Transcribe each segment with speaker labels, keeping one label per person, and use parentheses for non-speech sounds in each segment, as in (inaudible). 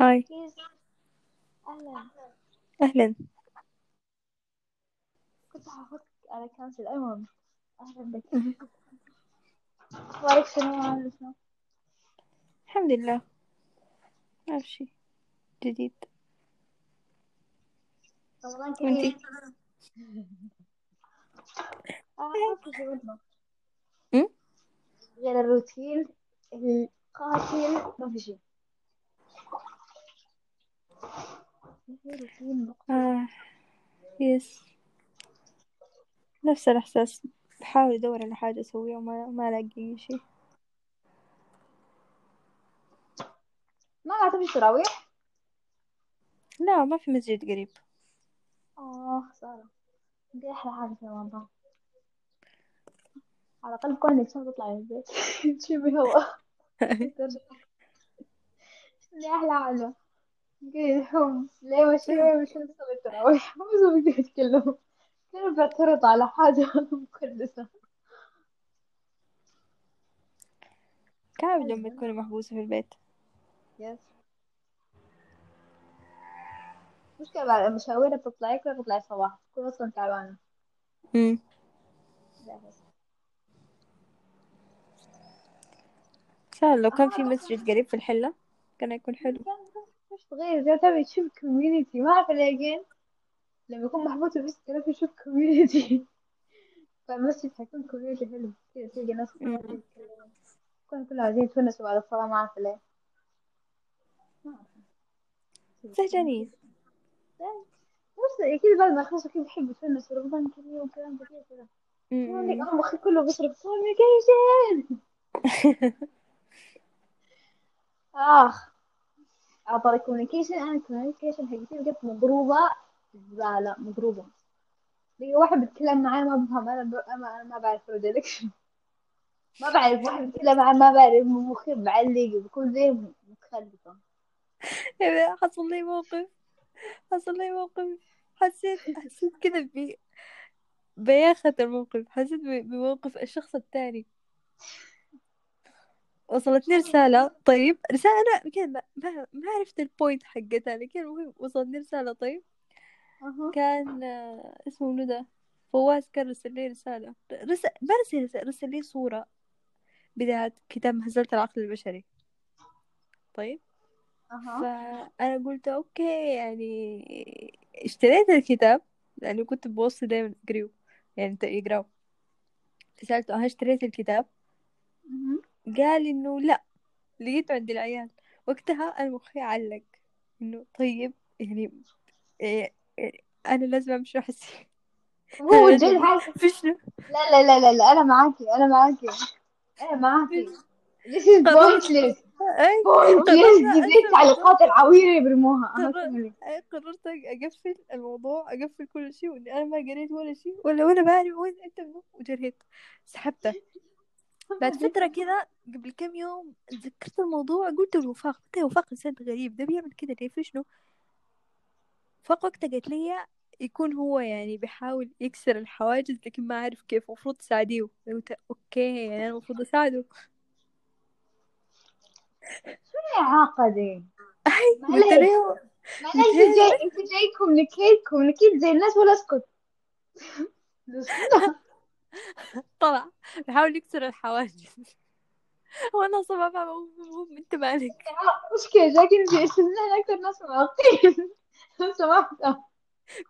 Speaker 1: هاي.
Speaker 2: أهلا.
Speaker 1: أهلا.
Speaker 2: كنت حافظك على كنسل. المهم. أهلا بك. أخبارك شنو؟
Speaker 1: الحمد لله. ما في شي. جديد.
Speaker 2: رمضان كريم. (laughs)
Speaker 1: أم؟
Speaker 2: غير الروتين. القاتل. ما في شي ما في روتين مقتل
Speaker 1: آه يس. نفس الإحساس. بحاول أدور على حاجة أسويها وما ما ألاقي شي
Speaker 2: ما قاعد تمشي تراويح؟
Speaker 1: لا ما في مسجد قريب.
Speaker 2: آه خسارة دي أحلى حاجة في رمضان. على الأقل كونك عشان تطلعي من البيت. (laughs) تشمي هوا (laughs) دي أحلى حاجة. قاعد هم ليه ماشي وين مش نصلي التراويح ما كده كلهم كانوا بعترض على حاجة مقدسة
Speaker 1: تعب لما تكوني محبوسة في البيت؟
Speaker 2: يس مشكلة بعد المشاوير بتطلعي كلها بتطلعي الصباح تكون أصلا تعبانة.
Speaker 1: سهل لو كان في
Speaker 2: آه.
Speaker 1: مسجد قريب في الحلة كان يكون حلو.
Speaker 2: تغير زي تبي تشوف community ما أعرف ليه لما يكون محبوس في بس كده يشوف community فالمسجد حيكون community حلو. كده تلقى ناس كلها كلهم كلهم عايزين يتونسوا بعد الصلاة ما أعرف ليه. ما أعرف.
Speaker 1: زهجانين
Speaker 2: بس كده بعد ما يخلصوا كده بيحبوا يتونسوا. رمضان كده. يقول لك
Speaker 1: أمم.
Speaker 2: أنا مخي كله بيصرف communication (laughs) آخ. عطى ال communication أنا ال communication حقتي بجد مضروبة. زبالة مضروبة. لقى واحد بيتكلم معايا ما بفهم. أنا ب... أنا ما بعرف عليك (laughs) ما بعرف واحد بيتكلم معايا ما بعرف مخي معلق بكون زي متخلفة
Speaker 1: حصل لي موقف حصل لي موقف حسيت حسيت كذا ب بياخة الموقف حسيت بموقف الشخص الثاني وصلتني رسالة. طيب رسالة أنا ما, ما, ما عرفت ال point حقتها لكن المهم وصلتني رسالة. طيب كان آه، اسمه منو ده؟ فواز كان رسل لي رسالة. رسل ما رسل رسالة رسل لي صورة بتاعت كتاب مهزلة العقل البشري. طيب فأنا قلت أوكي يعني اشتريت الكتاب لأنه كنت بوصي دايما أقريه يعني يقرأه سألته أنا اشتريت الكتاب. قال إنه لا لقيته عند العيال. وقتها أنا مخي علق. إنه طيب يعني إيه إيه أنا لازم أمشي (laughs) أنا
Speaker 2: هو جد هاي
Speaker 1: في شنو.
Speaker 2: لا لا لا لا لا أنا معاكي أنا معاكي. أنا معاكي. This is pointless pointless دي التعليقات العويرة
Speaker 1: قررت أقفل الموضوع أقفل كل شيء وإني أنا ما قريت ولا شيء ولا ولا بعرف وين أنت وجريت. سحبته. بعد فترة كذا قبل كم يوم تذكرت الموضوع قلت الوفاق قلت وفاق إنسان غريب ده بيعمل كذا ليه؟ في شنو؟ وفاق وقتها قالت لي يكون هو يعني بيحاول يكسر الحواجز لكن ما عارف كيف المفروض تساعديه. قلت okay يعني أنا المفروض أساعده.
Speaker 2: شو الإعاقة دي؟ معلش
Speaker 1: إنت
Speaker 2: جاي إنت جاي communicate communicate زي الناس ولا اسكت؟ (laughs) (laughs)
Speaker 1: طلع بيحاول يكسر الحواجز. (laughs) وأنا فاهمه المهم انت مالك؟
Speaker 2: مشكلة انت استنى أكثر ناس معاقين لو سمحت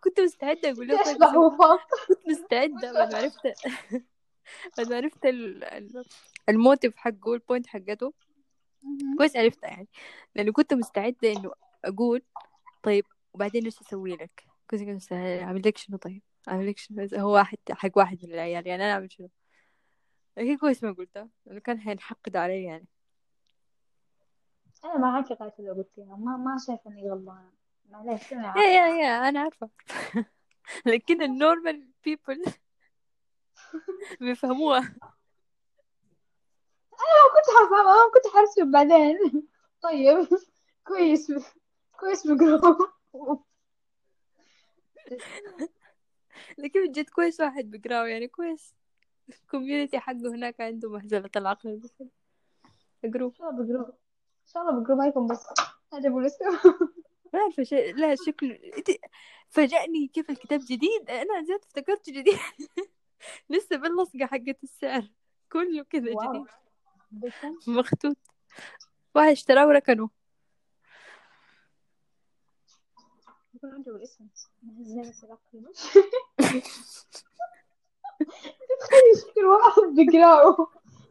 Speaker 1: كنت مستعدة بس
Speaker 2: وفاق
Speaker 1: كنت مستعدة بعد ما عرفت. (laughs) بعد ما عرفت ال- ال- الموتيف حقه البوينت حقته. كويس عرفتها يعني. لأنه كنت مستعدة إنه أقول طيب وبعدين إيش أسوي لك؟ كنت كنت مستعدة أعمل لك شنو طيب؟ أعمل لك شنو هو واحد حق واحد من العيال يعني أنا أعمل شنو؟ لكن كويس ما قلتها لأنه كان حينحقد علي يعني.
Speaker 2: أنا معاكي قالت لو قلتيها ما ما شايفة إني غلطانة معلش شنو
Speaker 1: يا يا يا أنا عارفة. (laughs) لكن ال normal people (laughs) بيفهموها.
Speaker 2: أنا كنت حفهمها أنا كنت حرسب بعدين. (laughs) طيب كويس كويس بقرا
Speaker 1: لكن بجد كويس واحد بيقراه يعني كويس. الكوميونتي حقه هناك عنده مهزلة العقل البشري. اقروه
Speaker 2: إن شاء الله بقرا إن شاء الله بقرا ما يكون بس. عجبه الاسم
Speaker 1: ما أعرف شيء لا شكله فاجأني كيف الكتاب جديد. أنا جد افتكرت جديد. (laughs) لسه باللصقة حقت السعر. كله كذا. جديد. مخطوط. واحد اشتراه وركنه
Speaker 2: يكون عجبه الاسم. زين السلاح تخيل (laughs) شكل واحد بيقراه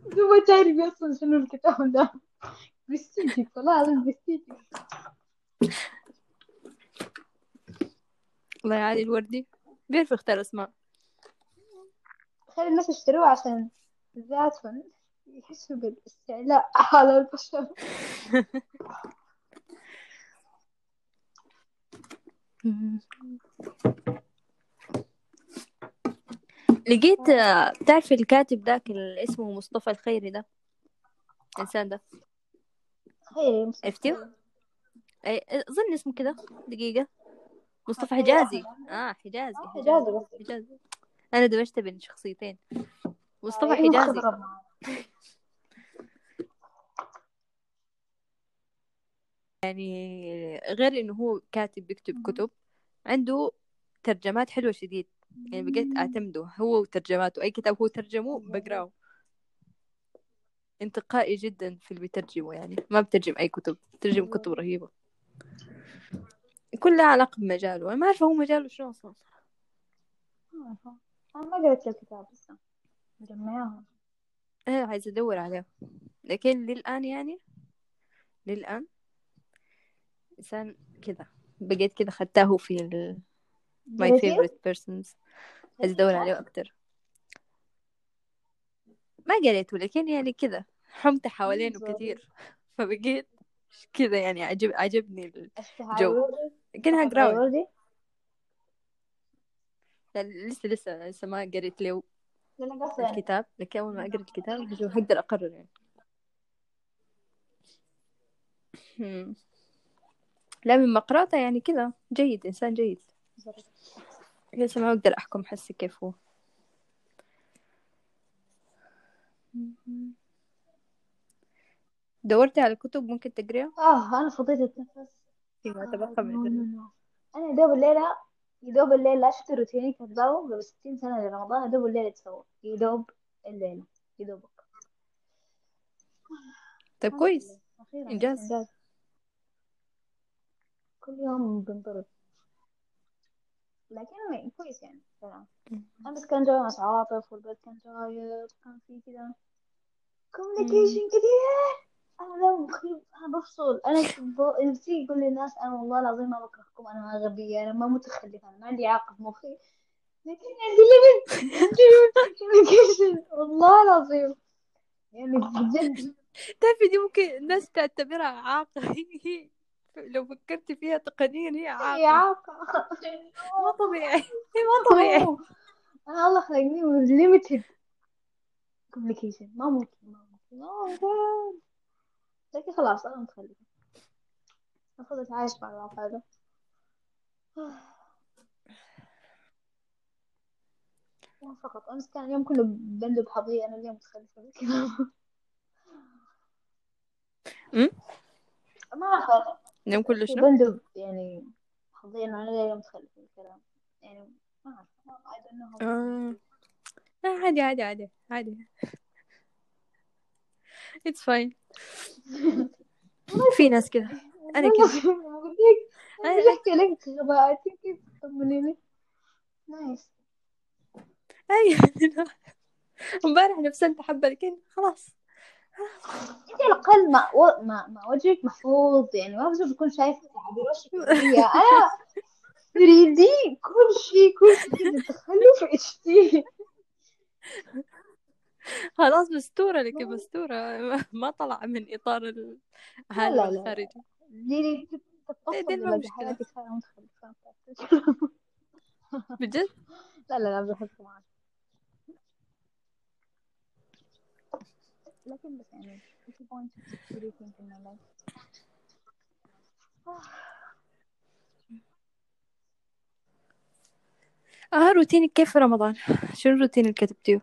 Speaker 2: بدون ما تعرف أصلا شنو الكتاب ده. برستيجي والله العظيم برستيجي
Speaker 1: الله يعالي الوردي. بيعرف يختار أسماء.
Speaker 2: تخيل الناس اشتروه عشان ذاتهم يحسوا بالاستعلاء على البشر. (laughs)
Speaker 1: لقيت آه، بتعرف الكاتب ذاك اللي اسمه مصطفى الخيري ده؟ الإنسان ده.
Speaker 2: خير
Speaker 1: عرفتيه؟ أي أظن اسمه كده دقيقة. مصطفى حجازي. آه حجازي
Speaker 2: حجازي بس.
Speaker 1: حجازي. أنا دمجت بين شخصيتين. مصطفى
Speaker 2: أيوة،
Speaker 1: حجازي (laughs)
Speaker 2: خضرة معاه.
Speaker 1: يعني غير إنه هو كاتب بيكتب كتب عنده ترجمات حلوة شديد. يعني بقيت أعتمده هو وترجماته. أي كتاب هو ترجمه بقرأه. انتقائي جدا في اللي بيترجمه يعني. ما بترجم أي كتب بترجم كتب رهيبة. كلها علاقة بمجاله. أنا ما عارفة هو مجاله شنو أصلا.
Speaker 2: ما. أنا ما قريت الكتاب لسه. مجمعاهم
Speaker 1: أنا عايزة أدور عليه. لكن للآن يعني؟ للآن؟ إنسان كذا بقيت كذا خدتاه في ال my favorite persons. عايزة أدور عليه أكتر. ما قريته لكن يعني كذا حمت حوالينه. كثير فبقيت كذا يعني عجب عجبني ال...
Speaker 2: اشتهى
Speaker 1: جو.
Speaker 2: الوردي
Speaker 1: كأنها
Speaker 2: أحب
Speaker 1: قراوي
Speaker 2: الوردي
Speaker 1: يعني لسه لسه لسه ما قريت له
Speaker 2: يعني
Speaker 1: الكتاب. لكن أول ما أقرأ الكتاب هجو- هقدر أقرر يعني. (laughs) لا من مقراته يعني كذا. جيد إنسان جيد. لسه ما أقدر أحكم حسي كيف هو. دورتي على كتب ممكن تقريها؟
Speaker 2: آه أنا فضيت التنفس.
Speaker 1: فيما
Speaker 2: آه،
Speaker 1: تبقى من.
Speaker 2: أنا دوب الليلة يا دوب الليلة شفت روتيني كاتباه قبل ستين سنة لرمضان يا دوب الليلة تسوى. يا دوب الليلة يا دوبك.
Speaker 1: طيب كويس. إنجاز.
Speaker 2: كل يوم بنضرب لكن كويس يعني أنا بس كان جاي ناس عاطف والبيت كان جاي كان في كذا كوميونيكيشن كثير أنا لو مخيب أنا بفصل. أنا نفسي يقول للناس أنا والله العظيم ما بكرهكم أنا ما غبية أنا ما متخلفة أنا ما عندي إعاقة في مخي. لكن عندي ليمت عندي كوميونيكيشن والله العظيم. يعني بجد. (laughs)
Speaker 1: تعرفي دي ممكن الناس تعتبرها إعاقة هي (laughs) لو فكرتي فيها تقنيا هي
Speaker 2: هي
Speaker 1: إعاقة
Speaker 2: إعاقة (laughs)
Speaker 1: ما طبيعي. هي ما (laughs) طبيعي.
Speaker 2: أنا الله خلقني with limited communication. ما ممكن ما ممكن. ما ممكن. لكن خلاص أنا متخلفة. المفروض أتعايش مع الواقع ده. (sighs) فقط أمس كان اليوم كله بندب حظي أنا اليوم متخلفة؟ ما أعرف.
Speaker 1: كله
Speaker 2: في
Speaker 1: شنو؟
Speaker 2: بندب يعني إنه أنا اليوم متخلفة الكلام. يعني ما أعرف. ما- I don't know
Speaker 1: آه. لا عادي عادي عادي عادي. It's fine. في ناس كذا أنا كذا (laughs)
Speaker 2: لك
Speaker 1: أنا-
Speaker 2: بحكي لك غباءاتي كيف تطمنيني nice
Speaker 1: أيوة امبارح نفسنت حبة لكن خلاص.
Speaker 2: انت على الأقل ما و... ما ما وجهك محفوظ يعني ما بزول تكون شايفه تعابير (laughs) أنا 3 D كل شيء كل شيء تخلف HD.
Speaker 1: خلاص مستورة لكن مستورة. (laughs) ما طلع من إطار هذا. الخارجي
Speaker 2: دي دي
Speaker 1: دي
Speaker 2: تتصل
Speaker 1: ما
Speaker 2: دلوقتي
Speaker 1: مشكلة.
Speaker 2: حياتك صايره (laughs) متخلفه
Speaker 1: بجد؟
Speaker 2: لا لا لا بحث معك لكن بس يعني what's the point of security in my life.
Speaker 1: آه روتينك كيف في رمضان؟ شنو الروتين اللي كتبتيه؟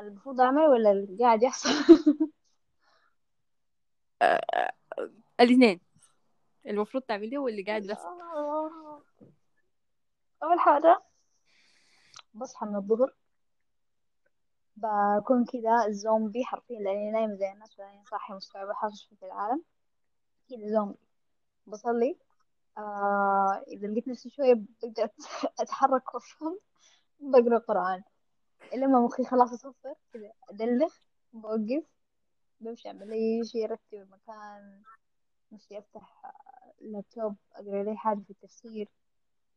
Speaker 2: المفروض أعمل ولا اللي قاعد يحصل؟ (laughs)
Speaker 1: الاثنين. المفروض تعمليه واللي قاعد بس.
Speaker 2: آه. أول حاجة بصحى من الظهر. بكون كذا زومبي حرفيا لأني نايمة زي الناس لأني صاحية مستوعبة حاجة في العالم. كذا زومبي بصلي. آه إذا لقيت نفسي شوية بقدر أت- (laughs) أتحرك وأفهم بقرأ قرآن. لما مخي خلاص يصفر كذا أدلخ بوقف بمشي أعمل أي شيء أرتب المكان نفسي أفتح آه، لابتوب أقرأ لي حاجة في التفسير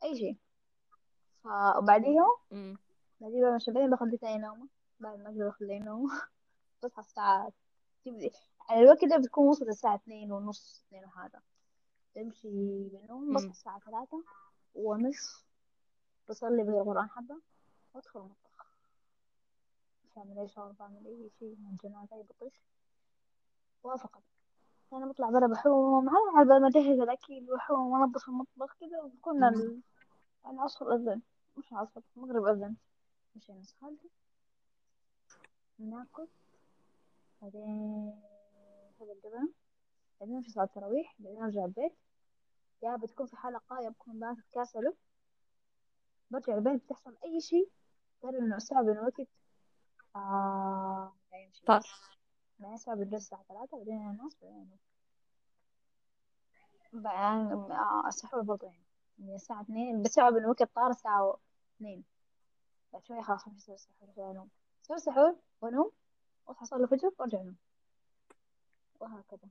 Speaker 2: أي شيء. ف- وبعديها
Speaker 1: مم.
Speaker 2: بعدين بقى مش بعدين بخلي تاني نومة. بعد ما أقدر بخلي نومة بصحى الساعة تبدي يعني الوقت ده بتكون وصلت الساعة اثنين ونص اثنين وحاجة بمشي بالنوم بصحى. الساعة ثلاثة ونص بصلي بقرا قرآن حبة وأدخل المطبخ. مش أعمل أي شغل بعمل أي شيء من جنازة أي بطش وأفقد. أنا بطلع برا بحوم. على على بال ما أجهز الأكل بحوم. وأنظف المطبخ كذا وكنا العصر أذن مش العصر المغرب أذن. مشينا خالتي ناكل بعدين هذا الجبن بعدين نمشي صلاة التراويح بعدين نرجع البيت. يا بتكون في حلقة يا بكون بنات تكاسلوا برجع البيت بتحصل أي شيء غير إنه الساعة بين وقت آه
Speaker 1: طار
Speaker 2: بعدين الساعة بتدرس الساعة ثلاثة بعدين الناس بعدين أنام. بعدين آه السحور برضه يعني. من الساعة اثنين بس بين الوقت طار الساعة اثنين. بعد شوية خلاص مش أسوي السحور شوية أنوم أسوي السحور وأنوم وأصحى أصلي الفجر وأرجع أنام. وهكذا.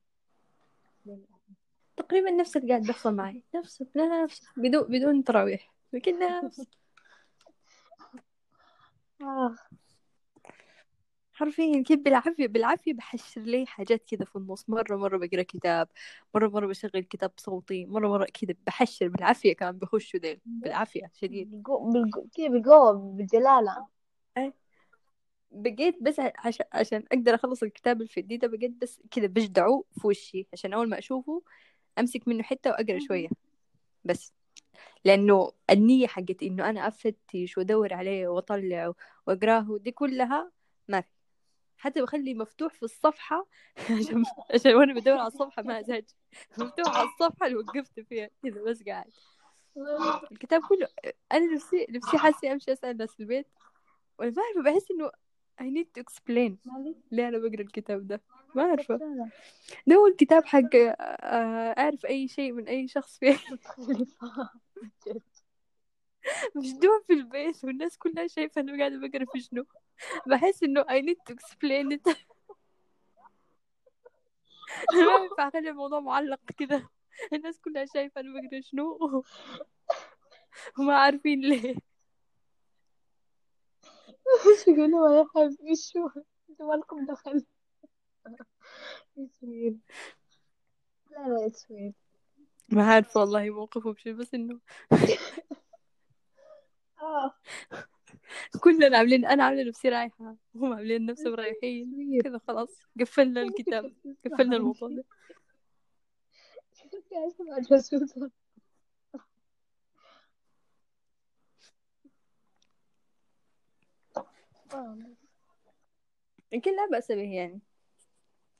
Speaker 1: تقريبا نفس اللي قاعد بيحصل معي. نفس نفس. بدون بدون تراويح. لكن نفس.
Speaker 2: آه.
Speaker 1: حرفيا كيف بالعافية بالعافية بحشر لي حاجات كذا في النص. مرة مرة بقرأ كتاب. مرة مرة بشغل كتاب صوتي. مرة مرة كذا بحشر. بالعافية كمان بخشوا ديل بالعافية شديد.
Speaker 2: بالقوة بالجلالة.
Speaker 1: بقيت بس عشان عشان أقدر أخلص الكتاب الفدي ده بقيت بس كذا بجدعه في وشي عشان أول ما أشوفه أمسك منه حتة وأقرأ شوية. بس. لأنه النية حقت إنه أنا أفتش وأدور عليه وأطلع وأقراه دي كلها ما في. حتى بخلي مفتوح في الصفحة (laughs) عشان عشان وأنا بدور على الصفحة ما أزهج. مفتوح على الصفحة اللي وقفت فيها كذا بس قاعد. الكتاب كله أنا نفسي نفسي حاسة أمشي أسأل الناس في البيت. وأنا ما اعرف بحس إنه I need to explain. ليه أنا بقرأ الكتاب ده؟ ما
Speaker 2: فعلا
Speaker 1: ده هو الكتاب حق آه، أعرف أي شيء من أي شخص
Speaker 2: جد (laughs)
Speaker 1: مشدوع في البيت والناس كلها شايفة إنه قاعدة بقرأ في شنو؟ بحس إنه I need to explain it. (laughs) ما ينفع أخلي الموضوع معلق كذا الناس كلها شايفة أنا بقرأ شنو؟ (laughs) وما عارفين ليه. (laughs)
Speaker 2: يقولوا يا حبيبي شو؟ مالكم دخل؟ (laughs) يسويد لا لا يسويد
Speaker 1: ما عارفة والله موقفه بشي بس إنه (laughs)
Speaker 2: آه.
Speaker 1: كلنا عاملين أنا عاملة نفسي رايحة وهم عاملين نفسهم رايحين. كذا خلاص قفلنا الكتاب قفلنا الموضوع ده
Speaker 2: يا اسمع جاسوسة آه،
Speaker 1: يمكن لا بأس به يعني.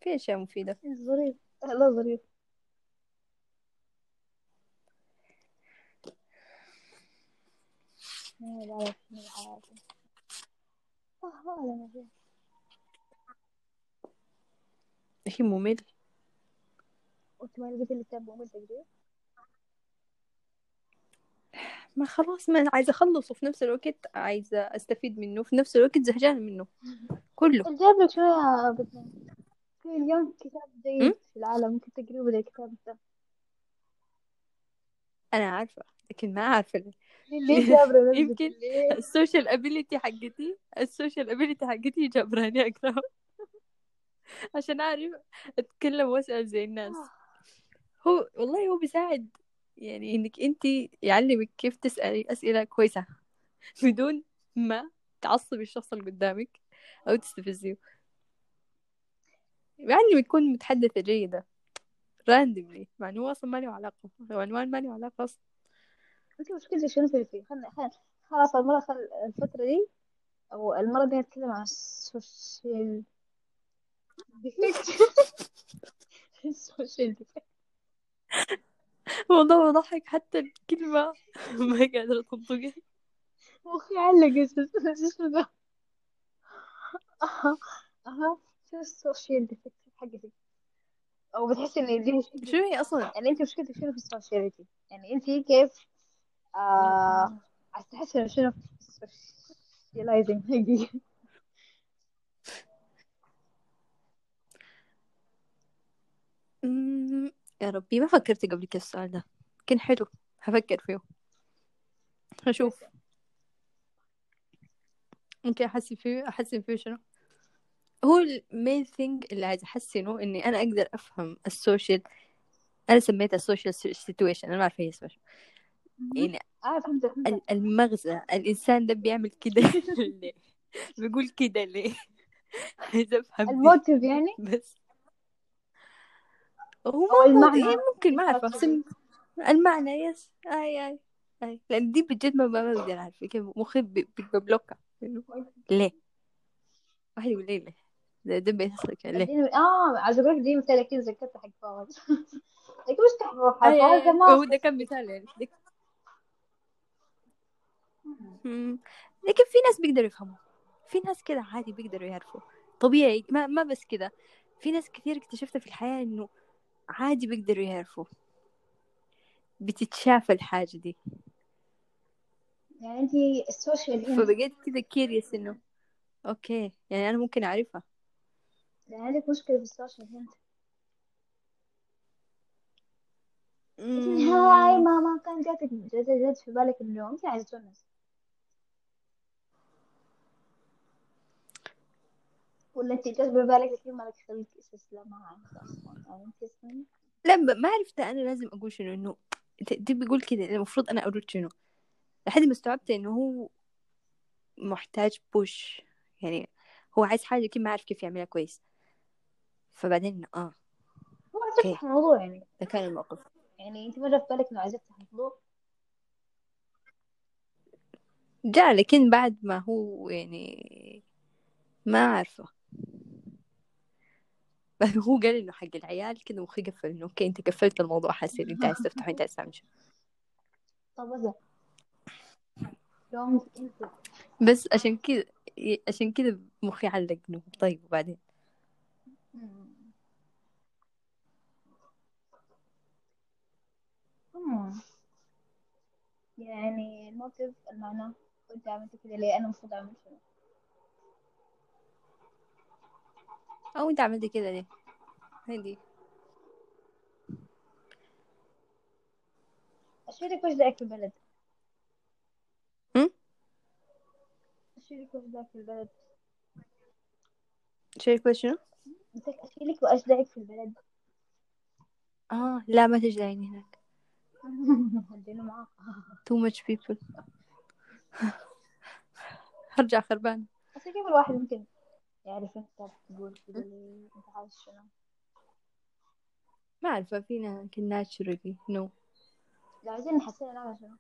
Speaker 1: في أشياء مفيدة.
Speaker 2: ظريف. لا ظريف. ما بعرف شنو حياتي آه ما في
Speaker 1: هي ممل.
Speaker 2: وانت ما لقيت اللي كتاب ممل تقريبا.
Speaker 1: ما خلاص ما أنا عايزة أخلصه في نفس الوقت عايزة أستفيد منه في نفس الوقت زهجانة منه. كله.
Speaker 2: جاب لك شوية بدنا في اليوم كتاب? جيد في العالم ممكن تقريه بدل الكتاب ده.
Speaker 1: أنا عارفة لكن ما
Speaker 2: نفسك (laughs)
Speaker 1: يمكن
Speaker 2: ال
Speaker 1: social ability حقتي ال social ability حقتي جبراني أقرأ (laughs) عشان أعرف أتكلم وأسأل زي الناس. هو والله هو بيساعد يعني إنك أنت يعلمك كيف تسألي أسئلة كويسة بدون ما تعصبي الشخص اللي قدامك أو تستفزيه. يعلمك تكون متحدثة جيدة. randomly مع إنه هو أصلا ما له علاقة. عنوان ما له علاقة أصلا.
Speaker 2: انت مشكلتك شنو في فيه. خلنا خلاص المرة خل... الفترة دي أو المرة دي نتكلم عن ال social (laughs) ال social
Speaker 1: والله بضحك حتى الكلمة ما قادرة تنطق
Speaker 2: مخي علق شو ذا أها أها شو ال social defect؟ حقتك أو بتحسي إن دي مشكلتك
Speaker 1: شو هي أصلا؟
Speaker 2: يعني انت مشكلتك شنو في ال sociality؟ يعني انت كيف؟ آه عايز تحسي شنو في ال socializing حقي (laughs)
Speaker 1: أمم، يا ربي ما فكرت قبل كده السؤال ده. كان حلو. هفكر فيه. هشوف. ممكن أحسن فيه أحسن فيه شنو؟ هو ال main thing اللي عايز أحسنه إني أنا أقدر أفهم ال social أنا سميتها ال social situation أنا ما أعرف هي اسمها. يعني
Speaker 2: فهمت فهمت
Speaker 1: ال- المغزى. الإنسان ده بيعمل كده (laughs) ليه؟ بيقول كده ليه؟ (laughs) عايز أفهم ال
Speaker 2: motive يعني؟
Speaker 1: بس. هو مو
Speaker 2: المعنى.
Speaker 1: إيه ممكن ما أعرف أحسن المعنى yes. أي أي أي. لأن دي بجد ما ما بقدر أعرف كيف؟ مخي ب block ها ليه؟ واحد يقول لي ليه؟ ده ده بيحصل كده ليه؟
Speaker 2: آه عايز أقول لك دي مثال كده ذكرت حق فواز لكن مش تحفظ
Speaker 1: أي
Speaker 2: فواز
Speaker 1: هو ده كان مثال يعني. لكن في ناس بيقدروا يفهموا. في ناس كده عادي بيقدروا يعرفوا. طبيعي ما ما بس كده. في ناس كثير اكتشفتها في الحياة إنه عادي بيقدروا يعرفوا بتتشاف الحاجة دي.
Speaker 2: يعني انت السوشيال هنا
Speaker 1: فبقيت كده كيريس إنه أوكي يعني أنا ممكن أعرفها.
Speaker 2: يعني عندك مشكلة في السوشيال هنا لكن (laughs) هاي
Speaker 1: مم.
Speaker 2: ما ما كان جاتك جات جات في بالك إنه انت عايزة تونس. ولا انت جات ببالك كثير مالك خلق استسلام أصلا يعني
Speaker 1: لا ما عرفت أنا لازم أقول شنو؟ إنه ت- دي بيقول كده. المفروض أنا أرد شنو؟ لحد ما استوعبت إنه هو محتاج بوش يعني هو عايز حاجة كده ما عارف كيف يعملها كويس. فبعدين آه.
Speaker 2: هو عايز
Speaker 1: أوكي.
Speaker 2: يفتح موضوع يعني.
Speaker 1: ده كان الموقف.
Speaker 2: يعني أنت مرة في بالك إنه عايز يفتح موضوع؟
Speaker 1: جاء لكن بعد ما هو يعني ما عارفة. بس (laughs) هو قال إنه حق العيال كده مخي قفل إنه أوكي أنت قفلت الموضوع حسيت أنت عايز تفتح وأنت عايز تعمل
Speaker 2: طب أنت.
Speaker 1: بس عشان كده عشان كده مخي علق إنه طيب وبعدين.
Speaker 2: يعني الموتيف المعنى وانت عملت كده ليه؟ أنا المفروض أعمل شنو؟
Speaker 1: أو أنت عملت كده ليه؟ هدي
Speaker 2: اشيلك وش ذاك في البلد
Speaker 1: هم؟
Speaker 2: اشيلك وش ذاك في البلد
Speaker 1: شايف بس شنو؟
Speaker 2: اشيلك واشدعك في البلد
Speaker 1: آه لا ما تجدعيني هناك. (laughs) too much people. (laughs) هرجع خربان.
Speaker 2: بس كيف الواحد ممكن يعرف انت تقول ليه؟ انت عايز شنو؟
Speaker 1: ما أعرف فينا يمكن naturally no
Speaker 2: لو عايزين نحسن نعمل شنو.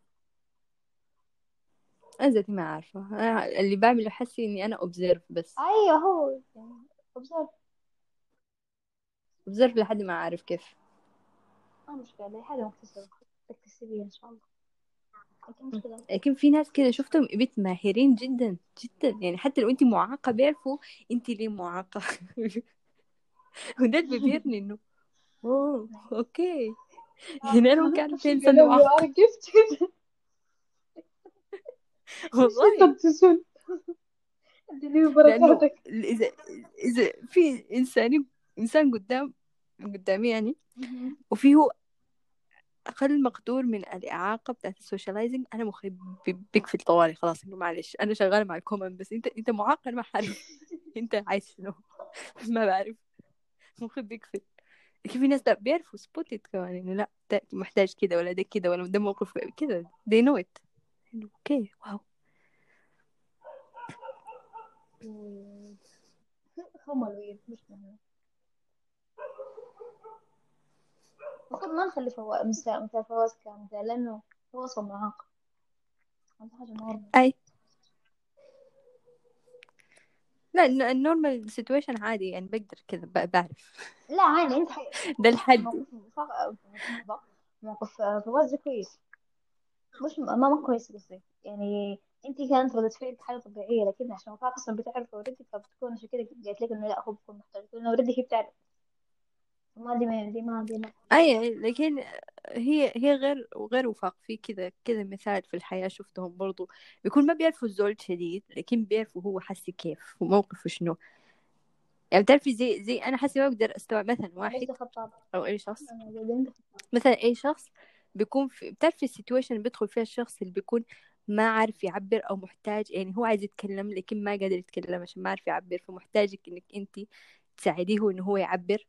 Speaker 1: أنا ذاتي ما عارفة أنا اللي بعمله حسي إني أنا observe بس.
Speaker 2: أيوه هو يعني observe.
Speaker 1: observe لحد ما أعرف كيف.
Speaker 2: ما مشكلة حاجة مكتسبة تكتسبيها إن شاء الله. لكن
Speaker 1: في ناس كده شفتهم بيت ماهرين جدا جدا. يعني حتى لو انت معاقة بيعرفوا انت ليه معاقة. (laughs) وده اللي بيبهرني إنه أوه أوكي. يعني أنا ممكن اعرف فين انسان معاق والله. إذا إذا في إنسان إنسان قدام قدامي يعني. وفيه أقل مقدور من الإعاقة بتاعت ال socializing. أنا مخي بي- بيقفل طوالي خلاص. إنه معلش أنا شغالة مع ال common بس أنت أنت معاق أنا ما حعرف (laughs) أنت عايز شنو؟ (laughs) ما بعرف. مخي بيقفل لكن في ناس بيعرفوا spot it كمان. إنه لا محتاج كده ولا ده كده ولا ده موقف كده. They know it. okay wow.
Speaker 2: هم مش مهم. المفروض ما نخلي فوا... مثال مثال فواز كمثال لأنه هو أصلا معاق. هذا حاجة
Speaker 1: أي. لا ال normal situation عادي يعني بقدر كذا بعرف.
Speaker 2: لا عادي حي... (laughs)
Speaker 1: ده الحد.
Speaker 2: موقف آه، فواز ده كويس. مش ما ما كويس قصدي. يعني أنت كانت ردة فعلك حاجة طبيعية لكن عشان وفاق أصلا بتعرف already فبتكون عشان كده قالت لك إنه لا هو بيكون محتاج لأنه already هي بتعرف. ما دي ما دي ما دي ما
Speaker 1: أي لكن هي هي غير غير وفاق. في كذا كذا مثال في الحياة شفتهم برضو. بيكون ما بيعرفوا الزول شديد لكن بيعرفوا هو حسي كيف وموقفه شنو. يعني بتعرفي زي زي أنا حسي ما بقدر أستوعب. مثلا واحد أو أي شخص. مثلا أي شخص بيكون في بتعرفي ال situation اللي بيدخل فيها الشخص اللي بيكون ما عارف يعبر أو محتاج. يعني هو عايز يتكلم لكن ما قادر يتكلم عشان ما عارف يعبر. فمحتاجك إنك انت تساعديه انه هو يعبر.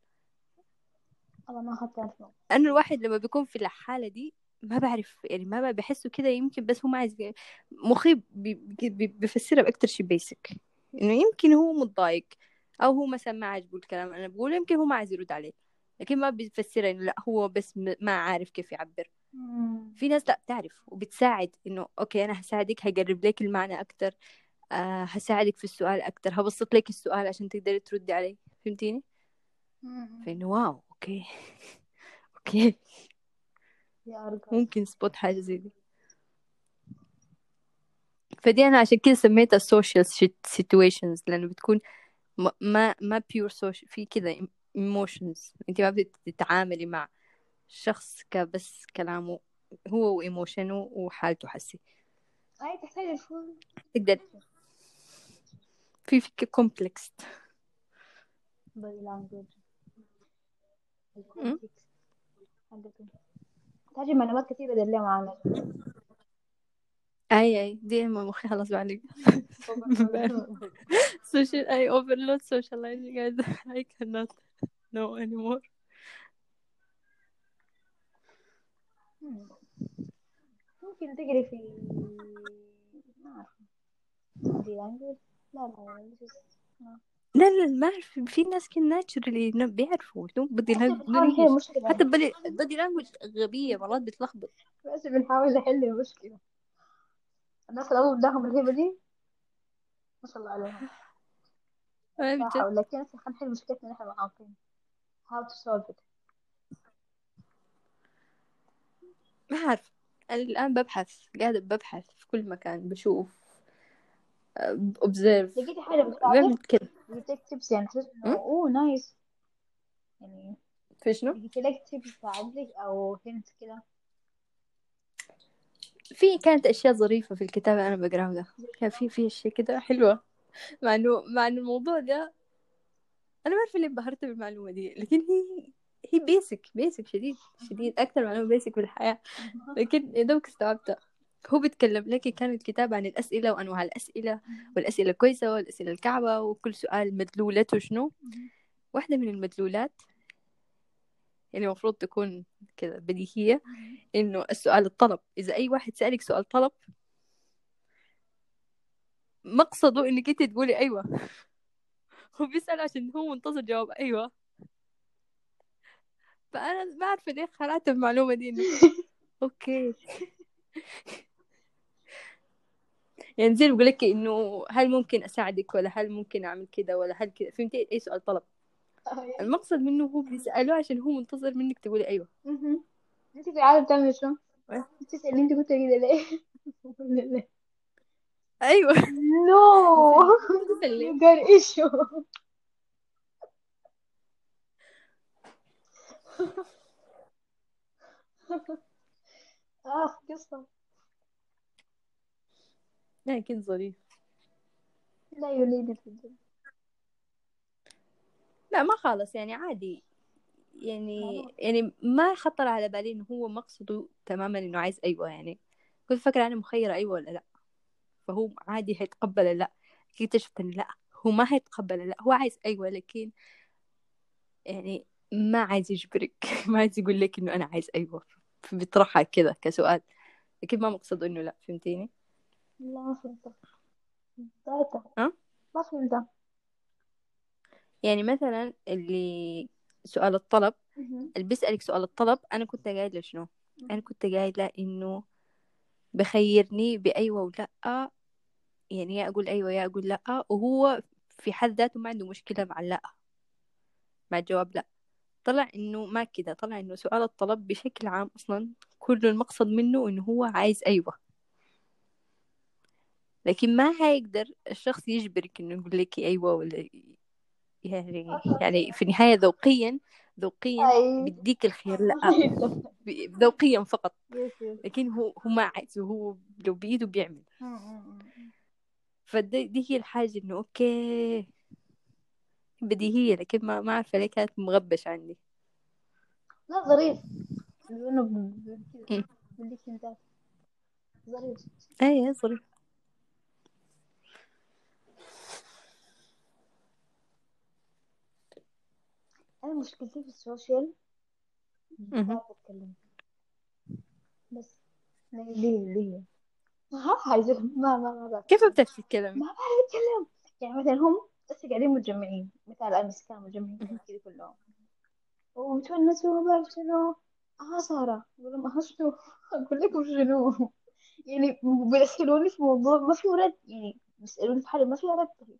Speaker 2: والله ما اخذت بالي
Speaker 1: أنا الواحد لما بيكون في الحالة دي ما بعرف يعني ما بحسه كده يمكن بس هو ما عايز مخي بي- بي- بيفسرها بأكتر شي basic إنه يمكن هو متضايق أو هو مثلا ما عاجبه الكلام أنا بقوله يمكن هو ما عايز يرد عليه. لكن ما بيفسرها إنه لأ هو بس ما عارف كيف يعبر. في ناس لأ بتعرف وبتساعد إنه OK أنا هساعدك هقرب لك المعنى أكتر. آه هساعدك في السؤال أكتر هبسط لك السؤال عشان تقدري تردي عليه. فهمتيني؟ فإنه واو OK. (laughs) OK.
Speaker 2: يا أرجل.
Speaker 1: ممكن spot حاجة زي دي. فدي أنا عشان كده سميتها social situations لأنه بتكون ما ما pure social في كده emotions. أنت ما بتتعاملي مع شخص كبس كلامه هو و emotion ه وحالته حسي.
Speaker 2: أي تحتاج
Speaker 1: تقدر. في في
Speaker 2: complex body
Speaker 1: language
Speaker 2: تحتاج معلومات كثيرة دليل معانا
Speaker 1: أي أي. دي ما مخي. خلاص بعلق (laughs) social I overload socializing. I, I cannot know anymore.
Speaker 2: ممكن تقري في ما أعرف. body language لا لا لا لا
Speaker 1: ما أعرف. في ناس كده naturally بيعرفوا بدي إنجليش
Speaker 2: المشكلة
Speaker 1: حتى body body language غبية مرات بتلخبط.
Speaker 2: بس بنحاول نحل المشكلة الناس اللي أول بداهم الهبة دي ما شاء الله عليهم. صراحة ولكن خلينا نحل مشكلتنا نحن معاقين how to solve it.
Speaker 1: ما أعرف. أنا الآن ببحث قاعدة ببحث في كل مكان بشوف observe.
Speaker 2: لقيتي حاجة بتساعدك
Speaker 1: كده
Speaker 2: لقيتك تبس يعني حسيت؟ أوه نايس يعني
Speaker 1: في شنو؟
Speaker 2: لك تبس تساعدك أو hint كده؟
Speaker 1: في كانت أشياء ظريفة في الكتاب أنا بقراه ده كان في في أشياء كده حلوة. مع إنه مع إنه الموضوع ده أنا ما أعرف ليه انبهرت بالمعلومة دي لكن هي هي basic basic شديد شديد. أكثر معلومة basic في الحياة. (laughs) لكن يا دوبك استوعبتها. هو بيتكلم لك كان الكتاب عن الأسئلة وأنواع الأسئلة والأسئلة الكويسة والأسئلة الكعبة وكل سؤال مدلولته شنو؟ واحدة من المدلولات اللي المفروض تكون كذا بديهية إنه السؤال الطلب. إذا أي واحد سألك سؤال طلب مقصده إنك أنت تقولي أيوة. (laughs) هو بيسأل عشان هو منتظر جواب أيوة. فأنا ما عارفة ليه خلعت المعلومة دي إنه (laughs) أوكي. يعني زي بقول لك إنه هل ممكن أساعدك ولا هل ممكن أعمل كذا ولا هل كذا فهمتي؟ أي سؤال طلب. المقصد منه هو بيسأله عشان هو منتظر منك تقولي أيوة.
Speaker 2: أنت في العادة بتعملي شو؟ تسألي أنت كنت كده ليه؟
Speaker 1: أيوة.
Speaker 2: نو. got issue. اخ قصة.
Speaker 1: لكن ظريف.
Speaker 2: لا يريد في الجنة.
Speaker 1: لا ما خالص يعني عادي. يعني يعني ما خطر على بالي إنه هو مقصده تماما إنه عايز أيوه يعني. كنت فاكرة أنا مخيرة أيوه ولا لا. فهو عادي هيتقبل لا. اكتشفت إنه لا هو ما هيتقبل لا. هو عايز أيوه لكن يعني ما عايز يجبرك. (laughs) ما عايز يقول لك إنه أنا عايز أيوه. فبيطرحها كذا كسؤال. لكن ما مقصده إنه لا فهمتيني؟
Speaker 2: لا ما فهمت ذاته
Speaker 1: ها؟
Speaker 2: ما فهمت
Speaker 1: يعني مثلا اللي سؤال الطلب اللي بيسألك سؤال الطلب أنا كنت قايلة شنو؟ أنا كنت قايلة إنه بخيرني بأيوة ولا يعني يا أقول أيوة يا أقول لأ وهو في حد ذاته ما عنده مشكلة مع لأ مع الجواب لأ. طلع إنه ما كده طلع إنه سؤال الطلب بشكل عام أصلا كل المقصد منه إنه هو عايز أيوة. لكن ما هيقدر الشخص يجبرك إنه يقول لك أيوة ولا يعني يعني في النهاية ذوقيا ذوقيا
Speaker 2: أي.
Speaker 1: بيديك الخير لا (laughs) ب- ذوقيا فقط. لكن هو هو ما عايز وهو لو بإيده بيعمل. فدي دي هي الحاجة إنه أوكي بديهية لكن ما ما عارفة ليه كانت مغبشة عندي
Speaker 2: لا ظريف. لأنه. بديك ظريف.
Speaker 1: أي ظريف.
Speaker 2: أنا مشكلتي في السوشيال مش. بعرف أتكلم. بس. ليه؟ ليه؟ ما عايزة ما ما ما بعرف.
Speaker 1: كيف بتعرفي تتكلمي؟
Speaker 2: ما بعرف أتكلم. يعني مثلا هم بس قاعدين متجمعين. مثال أمس كانوا متجمعين كذا كلهم. وتونسوا ما بعرف شنو. آه سارة. أقول لهم آه شنو؟ (laughs) أقول لكم شنو؟ يعني بيسألوني في موضوع ما في رد يعني بيسألوني في حاجة ما فيها رد.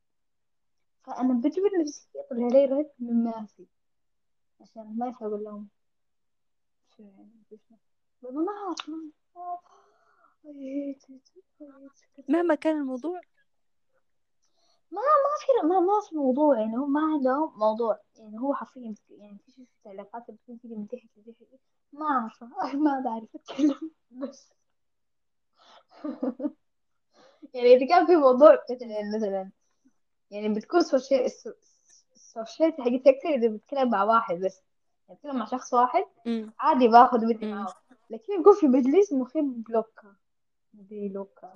Speaker 2: فأنا بجبر نفسي أطلع لي رد من ما في. عشان ما أقول لهم شو يعني ما أعرف
Speaker 1: مهما كان الموضوع.
Speaker 2: ما ما في ما ما في موضوع يعني هم ما عندهم موضوع. يعني هو حرفيا يعني في شيء في العلاقات بتكون كذا من تحت لتحت ما أعرف ما بعرف أتكلم. بس. (laughs) يعني إذا كان في موضوع مثلا مثلا يعني بتكون سوشيال السوشيال حقتي أكتر إذا بتكلم مع واحد بس. يعني بتكلم مع شخص واحد
Speaker 1: أمم،
Speaker 2: عادي باخذ ودي. معاه لكن يكون في مجلس مخيب بلوكا. بلوكا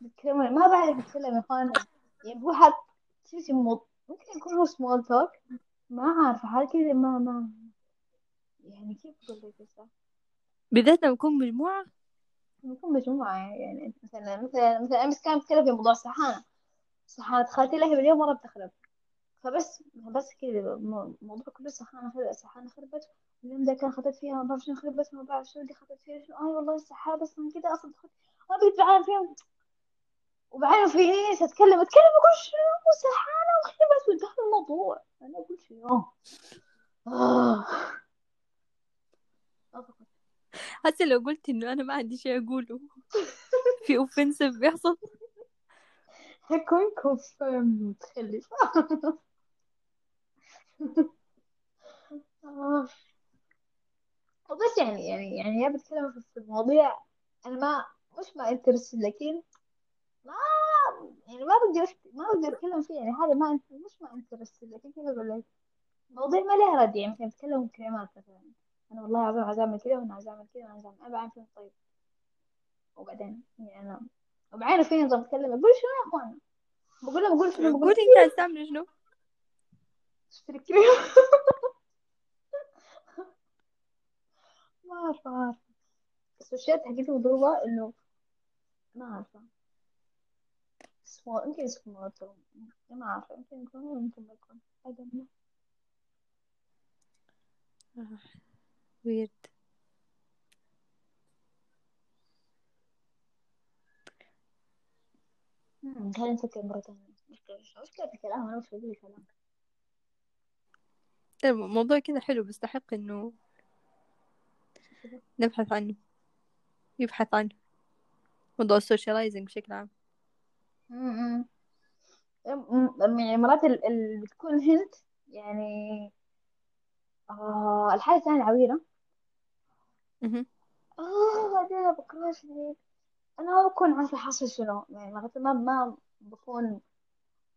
Speaker 2: بتكلم ما بعرف أتكلم يا أخوان. يعني بقول حد ممكن يكون هو سمول توك ما عارفة حاجة كذا ما ما يعني كيف أقول لك
Speaker 1: بالذات لما يكون مجموعة؟
Speaker 2: نكون مجموعة يعني مثلا مثلا مثلا أمس كان بتكلم في موضوع الصحانة صحانة خالتي لها اليوم مرة بتخرب. فبس بس كذا مو- موضوع كله صحانة خربت صحانة خربت اليوم ده كان خطيت فيها ما بعرف شنو خربت ما بعرف شنو دي خطيت فيها شنو آه والله الصحانة بس من كذا أصلا دخلت ما بقيت بعاني فيهم وبعدين في ناس أتكلم أتكلم أقول شنو صحانة وخربت وانتهى الموضوع. أنا أقول شنو آه. أفقد.
Speaker 1: حتى لو قلت إنه أنا ما عندي شيء أقوله. في أوفنسيف بيحصل.
Speaker 2: هكون كونفيرم متخلف (laughs) آه. بس يعني يعني يعني يا بتكلم في المواضيع أنا ما مش ما انترست لكن ما يعني ما بقدر ما بقدر أتكلم فيه يعني هذا ما انت مش ما انترست لكن كيف أقول لك؟ مواضيع ما لها رد يعني مثلا أتكلم كلمات مثلا أنا والله العظيم عايز أعمل كذا وأنا عايز أعمل كذا وأنا عايز أعمل أنا بعمل فيهم طيب. وبعدين يعني أنا وبعدين في نظام أتكلم أقول شنو يا أخوان؟ بقول لهم بقول شنو بقول
Speaker 1: أنت عايز شنو؟
Speaker 2: اشترك (laughs) ما اعرف ما اعرف السوشيال حقتي مضروبة إنه ما أعرفة. سمول يمكن سمول توم ما أعرفة يمكن يكون يمكن ما يكون. I don't know. خلينا نفكر مرة ثانية مشكلة مشكلة في الكلام أنا مش بقول الكلام.
Speaker 1: الموضوع كذا حلو بيستحق إنه نبحث عنه يبحث عنه. موضوع السوشيالايزنج بشكل عام.
Speaker 2: مم. مم، يعني مرات ال- ال- بتكون هنت يعني آه الحاجة الثانية العويرة. آه بعدين شديد. أنا ما بكون عارفة حاصل شنو. يعني مرات ما ما بكون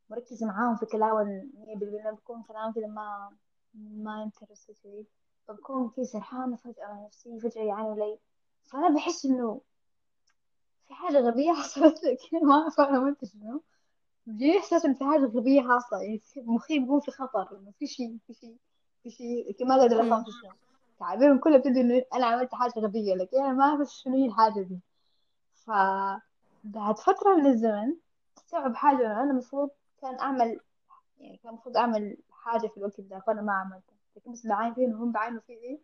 Speaker 2: مركزة معاهم في كلام مية بالمية بكون كلام كذا ما ما انترست فيه. فبكون كذا سرحانة فجأة على نفسي فجأة يعانوا لي. فأنا بحس إنه في حاجة غبية حصلت لك. (laughs) ما أعرف أنا وأنت شنو. بيجيني إحساس إن في حاجة غبية حاصلة. يعني مخي بيكون في خطر إنه في شيء في شيء في شيء ما أقدر أفهم. في شنو. تعابيرهم كلها بتبدو إنه أنا عملت حاجة غبية. لكن أنا ما أعرف شنو هي الحاجة دي. فبعد فترة من الزمن استوعب حاجة. أنا المفروض كان أعمل يعني كان المفروض أعمل حاجة في الوقت ده فأنا ما عملتها. لكن بس بعاني فيه وهم بعانوا فيه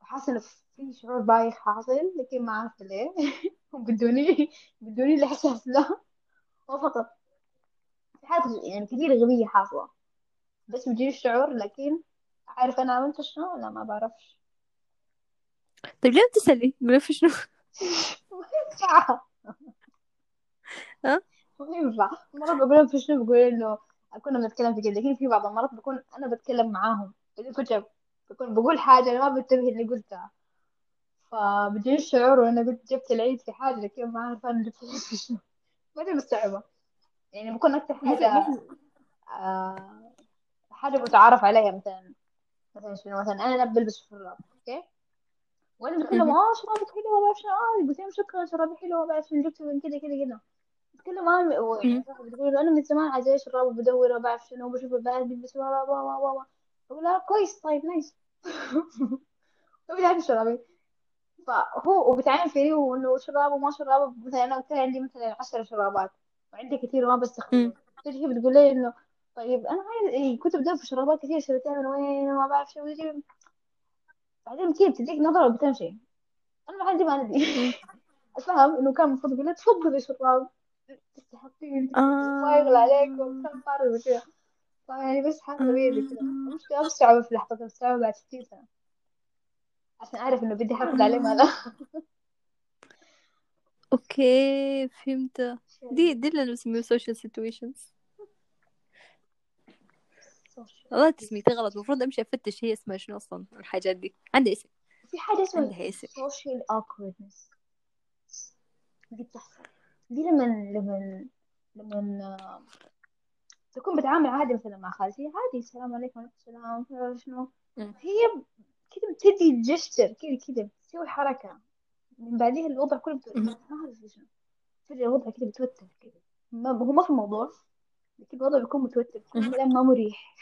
Speaker 2: وحاسة إنه في شعور بايخ حاصل لكن ما عارفة ليه. (laughs) هم بدوني بدوني الإحساس ده. وفقط في حاجات يعني كثير غبية حاصلة. بس بيجيني الشعور لكن عارف أنا عملت شنو؟ لا ما بعرفش.
Speaker 1: طيب ليه بتسألي؟ (laughs) في شنو؟
Speaker 2: ما ينفع
Speaker 1: ها؟
Speaker 2: ما ينفع. مرات بقول شنو؟ بقول إنه كنا بنتكلم في كده لكن في بعض المرات بكون أنا بتكلم معاهم. فجأة بكون بقول حاجة أنا ما بنتبه اللي قلتها. فبيجيني الشعور وأنا قلت جبت العيد في حاجة لكن ما عارفة أنا جبت العيد في شنو ما أدري مستوعبة. يعني بكون أكتر حاجة آه حاجة متعارف عليها مثلا مثلا شنو؟ مثلا أنا بلبس شراب OK؟ وأنا بتكلم
Speaker 1: مهم.
Speaker 2: آه شرابك حلو؟ ما بعرف شنو. آه قلت لهم شكرا شرابي حلو؟ ما بعرف شنو جبته من كذا كذا كذا بتكلم
Speaker 1: مهم.
Speaker 2: صاحبي بتقول أنا من زمان عايزة شراب وبدور ما بعرف شنو؟ وبشوف البنات بيلبسوا وا وا وا وا بقول لها كويس طيب nice وبتعرف شرابي فهو وبتعامل فيه وإنه شراب وما شراب مثلا أنا قلت عندي مثلا عشر شرابات وعندي كثير ما بستخدمهم
Speaker 1: مم.
Speaker 2: تجي بتقول لي إنه طيب أنا عايز كنت بدور في شرابات كثير شريتها من وين وما بعرف شو ويجي بعدين كذا بتديك نظرة وبتمشي؟ أنا ما عندي ما (laughs) عندي. أفهم إنه كان المفروض يقول لي تفضلي شراب تستحقين ما يغلى عليك وكان فارغ وكذا فيعني بس حاسة بيدي كذا
Speaker 1: آه.
Speaker 2: صعبة في لحظة الصعبة بعد 60 سنة عشان أعرف إنه بدي حافظ عليه ما لا
Speaker 1: OK فهمت. دي دي اللي نسميه social situations. والله تسميتي غلط. المفروض أمشي أفتش هي اسمها شنو أصلا الحاجات دي. عندها اسم.
Speaker 2: في حاجة اسمها
Speaker 1: عندها اسم.
Speaker 2: social awkwardness. دي بتحصل. دي لما لما لما تكون بتعامل عادي مثلا مع خالتي عادي السلام عليكم وعليكم السلام شنو. هي كذا بتدي gesture كذا كذا بتسوي حركة. من بعدها الوضع كله. ما أعرف شنو فجأة الوضع كذا بتوتر كذا ما هو ما في الموضوع لكن الوضع بيكون متوتر. كلام ما مريح.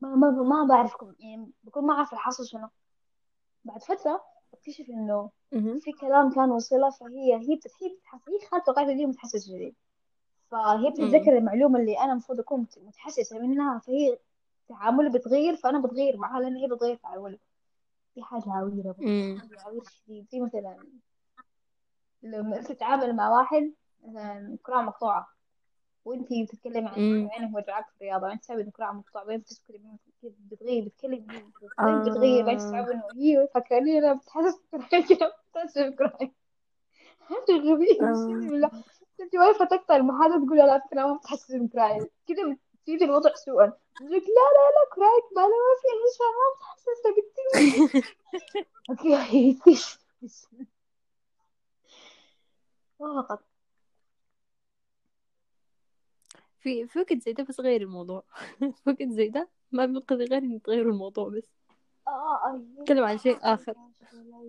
Speaker 2: ما ما ما بعرف يعني بكون ما عارفة الحاصل شنو. بعد فترة بكتشف إنه
Speaker 1: مهم.
Speaker 2: في كلام كان وصلها فهي هي بتت- هي خالته قاعدة دي متحسس جديد فهي. بتتذكر المعلومة اللي أنا المفروض أكون مت- متحسسة منها فهي تعاملي بتغير فأنا بتغير معاها لأن هي بتغير عويرة بس
Speaker 1: مم.
Speaker 2: حاجة عويرة شديد زي مثلا لما تتعامل مع واحد مثلا كرة مقطوعة وأنتي بتتكلمي عن
Speaker 1: مم.
Speaker 2: عينك وجعك في الرياضة وأنت تسوي كرة مقطوعة بعدين بتسكري بعدين كيف بتغير بتتكلم بعدين بعدين
Speaker 1: آه.
Speaker 2: إنه هي فكرني أنا بتحسس بتحسس غبية
Speaker 1: آه.
Speaker 2: بالله انت واقفة تقطع المحاضرة تقول على فكرة ما بتحسس بكراهية كده بتصير الوضع سوءا. لك لا لا لا كراهيك ما ما في شيء ما بتحسس قلت (laughs) أوكي (laughs) ما فقط
Speaker 1: في في وقت زي ده بس غير الموضوع. (laughs) في وقت زي ده ما بينقذ غير إن تغيروا الموضوع بس.
Speaker 2: آه آه
Speaker 1: نتكلم عن شيء آخر.
Speaker 2: ما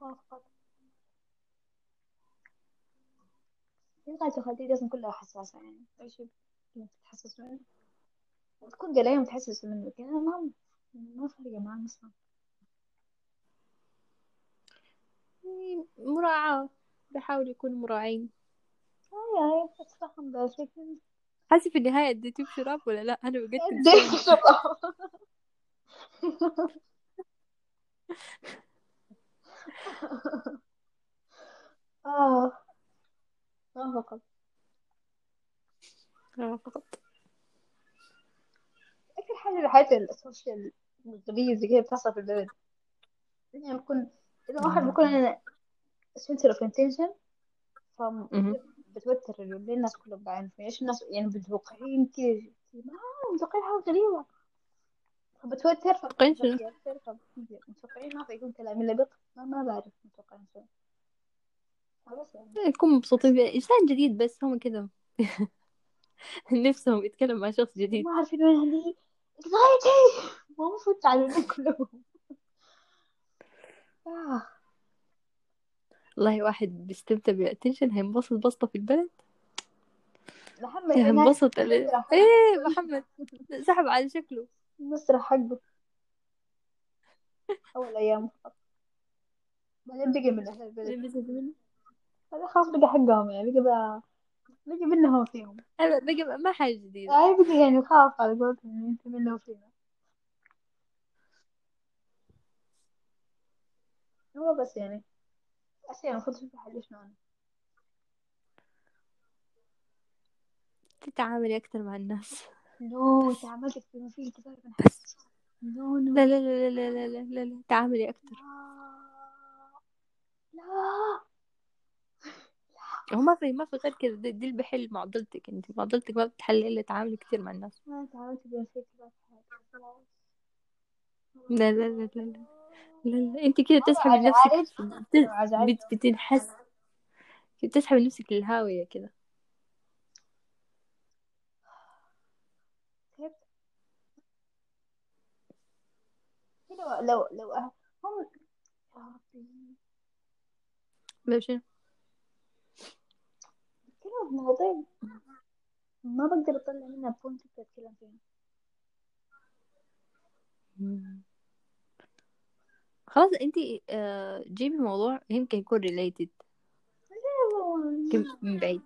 Speaker 2: فقط. خالتي خالتي أصلا كلها حساسة يعني. أي شيء تتحسس منه. وتكون قليلة متحسسة منه ما ما فارقة معاه أصلا
Speaker 1: مراعاة بحاول يكونوا مراعين.
Speaker 2: اي اتفهم ذا الشيء
Speaker 1: حاسة في النهاية اديتيه بشراب ولا لأ؟ بقيت
Speaker 2: اديك
Speaker 1: إنسان
Speaker 2: شطح آه. ما فقط.
Speaker 1: آه فقط.
Speaker 2: أكثر حاجة الحياة ال social الغبية زي كذا بتحصل في البلد. يعني بكون إذا واحد بكون أنا center of attention
Speaker 1: مهم.
Speaker 2: فبتوتر اللي الناس كلهم بعين إيش الناس يعني متوقعين كذا ما متوقعين حاجة غريبة. فبتوتر
Speaker 1: متوقعين
Speaker 2: متوقعين ما فيكون كلام إلا بق. ما, ما بعرف متوقعين بس يعني.
Speaker 1: يكون مبسوطين إنسان جديد بس هم كذا. (laughs) نفسهم يتكلم مع شخص جديد.
Speaker 2: ما عارفين وين هذه anxiety ما المفروض تعلمون كلهم آه.
Speaker 1: والله واحد بيستمتع بالاتنشن هينبسط بسطة في البلد.
Speaker 2: محمد هناك
Speaker 1: هينبسط إيه محمد سحب على شكله.
Speaker 2: المسرح حقه أول أيام. فقط بعدين بقي من أهل البلد هذا خلاص بقى حقهم يعني بقى بقى بقي منهم فيهم.
Speaker 1: بقى ما حاجة جديدة.
Speaker 2: يعني بقي يعني خلاص على قولتهم يعني انت منه وفينا هو بس يعني أصلا المفروض شنو أنا
Speaker 1: تتعاملي أكثر مع الناس no.
Speaker 2: تعاملت كثير في كثير من
Speaker 1: بس
Speaker 2: no no
Speaker 1: لا لا لا لا لا لا لا, لا. تعاملي أكثر
Speaker 2: لا
Speaker 1: هو ما في ما في غير كذا دي, دي اللي بحل معضلتك انت معضلتك ما بتحل الا تعاملي كثير مع الناس
Speaker 2: ما تعاملت بين في
Speaker 1: لا لا لا لا لا, لا, لا. انت كده تسحبي نفسك بت- بتنحس بتسحبي نفسك للهاوية كده.
Speaker 2: لو لو لو أه- هم
Speaker 1: لو شنو
Speaker 2: بتكلم في مواضيع ما بقدر أطلع منها بوينت أتكلم فيها.
Speaker 1: خلاص انت آه، جيبي موضوع يمكن يكون related من بعيد.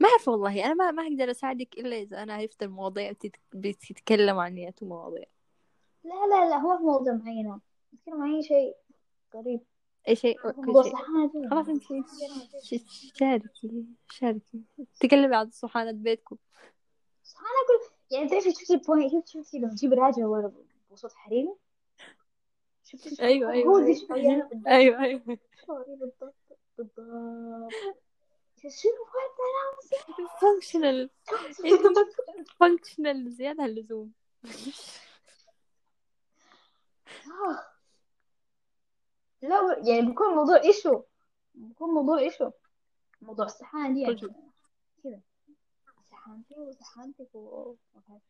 Speaker 1: ما أعرف والله أنا ما ما أقدر أساعدك إلا إذا أنا عرفت المواضيع بتت- بتتكلم عن نيات مواضيع.
Speaker 2: لا لا لا هو في موضوع معينة. بتكلم عن أي شيء غريب
Speaker 1: أي شيء. كل خلاص انت شاركي شاركي. تكلمي عن صحانة بيتكم.
Speaker 2: صحانة أقول يعني تعرفي شفتي ال point شفتي لما تجيب راجل ولا بصوت حريمي شفتي شو-
Speaker 1: أيوة أيوة
Speaker 2: هو زي شوي أنا بالضبط
Speaker 1: أيوة أيوة.
Speaker 2: بالضبط بالضبط. شنو هذا؟
Speaker 1: فانكشنال فانكشنال (laughs) زيادة عن اللزوم.
Speaker 2: آه. لا يعني بيكون موضوع إيشو. بيكون موضوع إيشو. موضوع الصحان دي يعني. كذا. صحانتي وصحانتك و ما بعرف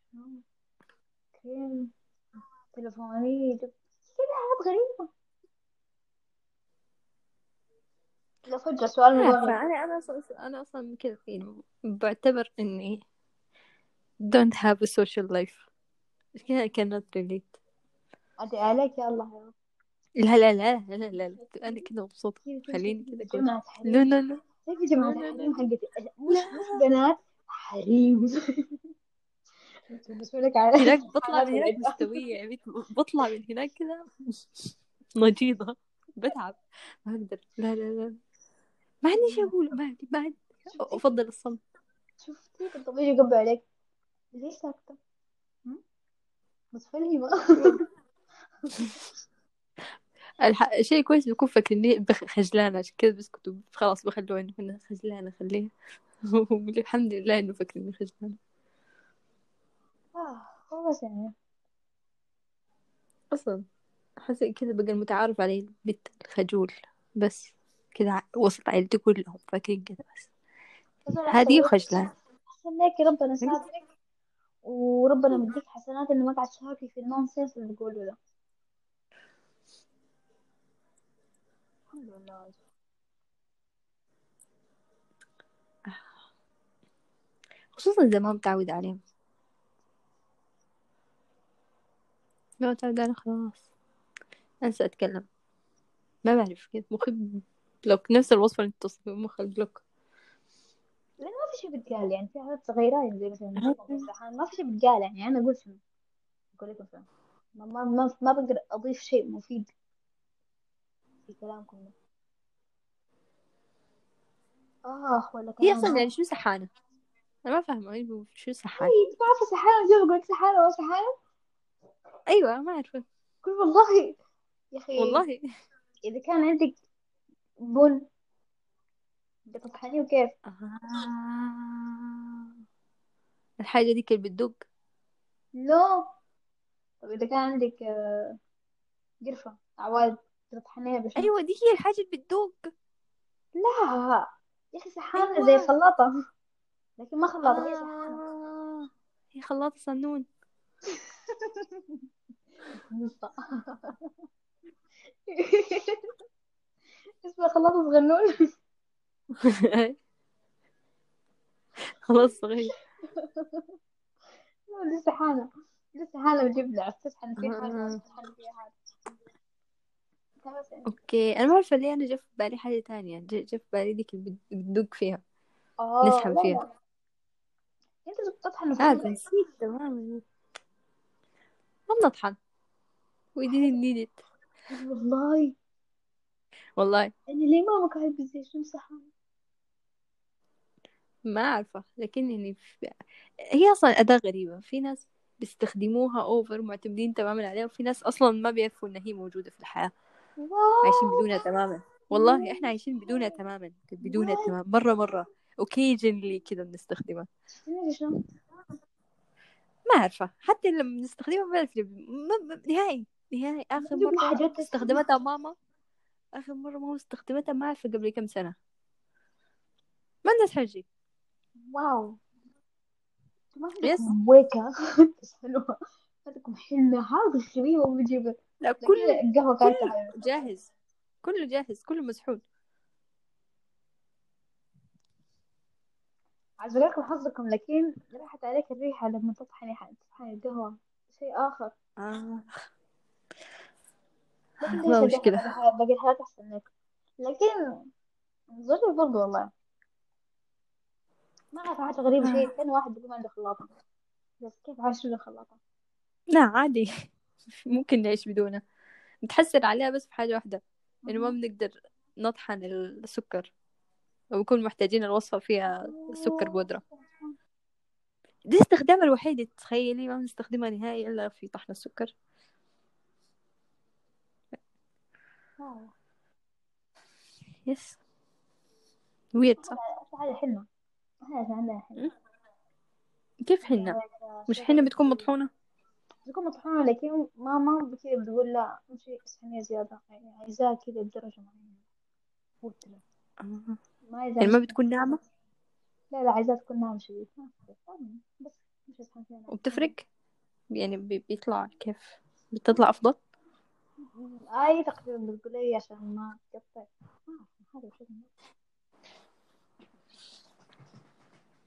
Speaker 2: حاجات غريبة. لو فجأة سؤال
Speaker 1: عارفة
Speaker 2: مبرر.
Speaker 1: أنا أنا أصلا أنا أصلا كذا يعني بعتبر إني don't have a social life. كذا cannot relate.
Speaker 2: أدعي عليك يا الله يا رب.
Speaker 1: لا لا لا لا لا, لا. أنا كذا مبسوطة. خليني
Speaker 2: كذا
Speaker 1: كذا لا
Speaker 2: حريم؟
Speaker 1: لا لا لا، لا،
Speaker 2: الحريم. حقتي؟ مش بنات حريم. بالنسبة لك على
Speaker 1: هناك بطلع
Speaker 2: حالات
Speaker 1: من هناك بنت بطلع من هناك كذا نجيضة بتعب. ما أقدر. لا لا لا. ما عندي شيء أقول ما عندي ما عندي. أفضل الصمت.
Speaker 2: شفتي؟ كنت بيجي يقب عليك. ليش ساكتة؟ هم؟ متفهمة (laughs)
Speaker 1: الح... شيء كويس بيكون فاكرني بخ- خجلانة. عشان كذا بسكتوا خلاص بخلوها إنه أنا خجلانة خليها. (laughs) الحمد لله إنه فاكرني خجلانة.
Speaker 2: آه خلاص يعني.
Speaker 1: أصلا حسيت كذا بقى المتعارف عليه البنت الخجول بس كذا وسط عيلتي كلهم فاكرين كذا بس. هذه
Speaker 2: أحسن لك ربنا ساترك وربنا مديك حسنات إنه ما قاعد تشاركي في النونسنس اللي بتقوله ده. الحمد لله.
Speaker 1: خصوصا إذا ما متعودة عليهم. ما متعودة عليه خلاص. أنسى أتكلم. ما بعرف كيف مخي block. نفس الوصفة اللي توصفي مخ ال block.
Speaker 2: لأن ما في شيء بيتقال يعني. في حاجات صغيرة يعني زي مثلا ما في شيء بيتقال يعني. أنا أقول شنو؟ أقول لكم شنو ما ما ما, ما بقدر أضيف شيء مفيد في كلامكم. ده آه ولا
Speaker 1: هي
Speaker 2: كلام
Speaker 1: أصلا يعني شو سحانة أنا ما فاهمة. هي شو سحانة
Speaker 2: أنت ما عارفة سحانة شوف أقول لك سحانة ولا سحانة
Speaker 1: أيوة ما أعرف
Speaker 2: قل والله يا أخي
Speaker 1: والله.
Speaker 2: إذا كان عندك بن بتطحنيه وكيف؟
Speaker 1: آه. الحاجة دي كانت بتدق.
Speaker 2: نو طب إذا كان عندك آه، قرفة عواد تطحنيها بشنو
Speaker 1: أيوة دي هي الحاجة اللي بتدق.
Speaker 2: لا. يا أخي سحانة
Speaker 1: أيوة.
Speaker 2: زي خلاطة لكن ما خلاطة هي سحانة
Speaker 1: آه. هي خلاطة صنون. (laughs)
Speaker 2: اسمها خلاطة صغنون
Speaker 1: خلاص صغير
Speaker 2: دي سحانة دي سحانة بجبلة تسحن فيها حاجة
Speaker 1: آه.
Speaker 2: تسحن فيها حاجة خلاص.
Speaker 1: أوكي. أنا ما عارفة ليه أنا جا في بالي حاجة تانية. جا جا في بالي ديك اللي بت- بتدق فيها.
Speaker 2: آه
Speaker 1: نسحب فيها.
Speaker 2: أنت بتطحن في
Speaker 1: عارفة
Speaker 2: كل-
Speaker 1: نسيت تماما. ما بنطحن we didn't need it.
Speaker 2: والله.
Speaker 1: والله.
Speaker 2: يعني ليه ماما بالزيت شو مسحها
Speaker 1: ما أعرفه. لكن يعني في... هي أصلا أداة غريبة. في ناس بيستخدموها أوفر معتمدين تماما عليها وفي ناس أصلا ما بيعرفوا إن هي موجودة في الحياة. عايشين بدونها تماما. والله إحنا عايشين بدونها تماما. بدونها تماما. مرة مرة. Occasionally كده بنستخدمها. أعرفه حتى لما بنستخدمها ما ما- نهائي نهائي. آخر مرة
Speaker 2: حاجات
Speaker 1: استخدمتها ماما آخر مرة ماما استخدمتها ما أعرف قبل كم سنة. ما الناس حاجة.
Speaker 2: واو.
Speaker 1: يس. (laughs)
Speaker 2: حلوة. عندكم حلة هذا الشبيه وبجيبه
Speaker 1: لا كل
Speaker 2: حلوة
Speaker 1: جاهز. كله جاهز. كله مسحول.
Speaker 2: عايز أقول لكم حظكم لكن راحت عليك الريحة لما تطحني تطحني القهوة. شيء آخر.
Speaker 1: آه.
Speaker 2: ليش
Speaker 1: مشكلة.
Speaker 2: باقي الحالات أحسن لك؟ لكن زوجي برضو والله. ما أعرف حاجة غريبة شيء كان واحد بيقول ما عنده خلاطة. بس كيف عايش بدون خلاطة؟
Speaker 1: لا عادي. (laughs) ممكن نعيش بدونها نتحسر عليها بس في حاجة واحدة. إنه ما بنقدر نطحن السكر. وبكون محتاجين الوصفة فيها سكر بودرة. دي استخدامها الوحيد تخيلي ما بنستخدمها نهائي إلا في طحن السكر. يس ويرد صح
Speaker 2: هذا حلمة. هذا عندنا حلمة.
Speaker 1: كيف حنا مش حنا بتكون مطحونة؟
Speaker 2: بتكون مطحونة لكن ماما كذا بتقول لا مش اسحنية زيادة يعني عايزاها كذا بدرجة معينة.
Speaker 1: آه.
Speaker 2: ما عايزاها
Speaker 1: يعني ما بتكون ناعمة؟
Speaker 2: لا لا عايزاها تكون ناعمة شديد ما. بس مش فيها.
Speaker 1: وبتفرق يعني بي- بيطلع كيف؟ بتطلع أفضل؟
Speaker 2: أي تقريبا بتقول لي عشان ما تقطع. هذا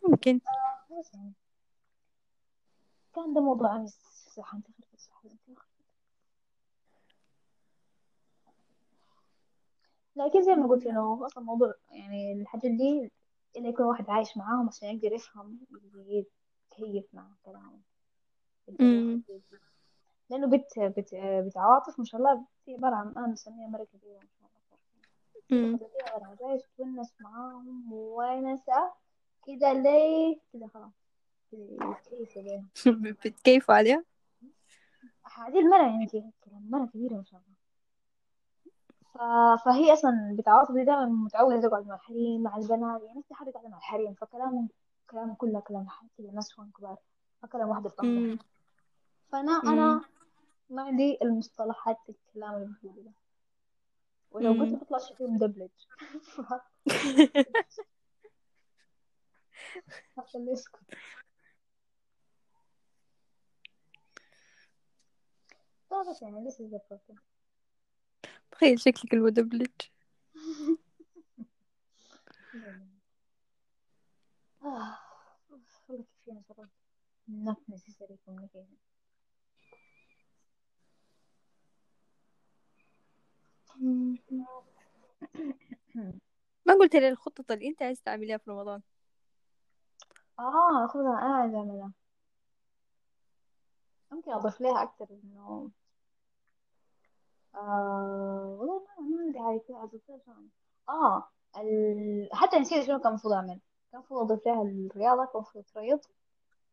Speaker 1: ممكن.
Speaker 2: بس يعني. كان ده موضوع أمس. صح أنت خربت صح لكن زي ما قلت إنه أصلا موضوع يعني الحاجات دي اللي يكون واحد عايش معاهم عشان يقدر يفهم يتكيف مع كلامهم. بنت بنت بنت عواطف ما شاء الله في عبارة عن أنا مسميها مرة كبيرة ما شاء الله. خليها غير عجايز تونس معاهم وونسة كذا ليه؟ كذا خلاص (laughs)
Speaker 1: بتكيفوا عليها؟
Speaker 2: هذه المرة يعني كذا مرة كبيرة ما شاء الله. ف... فهي أصلا بتعاطف دي دائما متعودة تقعد مع الحريم مع البنات يعني نفس حاجة قاعدة مع الحريم فكلامهم كلام كله كلام كذا نسوان كبار ما كلام واحدة في
Speaker 1: أمم.
Speaker 2: ظهرها فأنا
Speaker 1: أمم.
Speaker 2: أنا ما عندي المصطلحات الكلام اللي ده ولو قلت
Speaker 1: أمم.
Speaker 2: بيطلع شكلي مدبلج (laughs) فخليه يسكت فبس يعني the problem
Speaker 1: تخيل شكلك المدبلج. ما قلت لي الخطط اللي انت عايز تعمليها في رمضان؟
Speaker 2: آه خذها أنا عايزة أعملها. ممكن أضيف لها أكتر إنه آه والله ما ما عندي حاجة شو أعمل. آه ال... حتى نسيت شنو كان المفروض أعمل. كان المفروض أضيف لها الرياضة كان المفروض رياض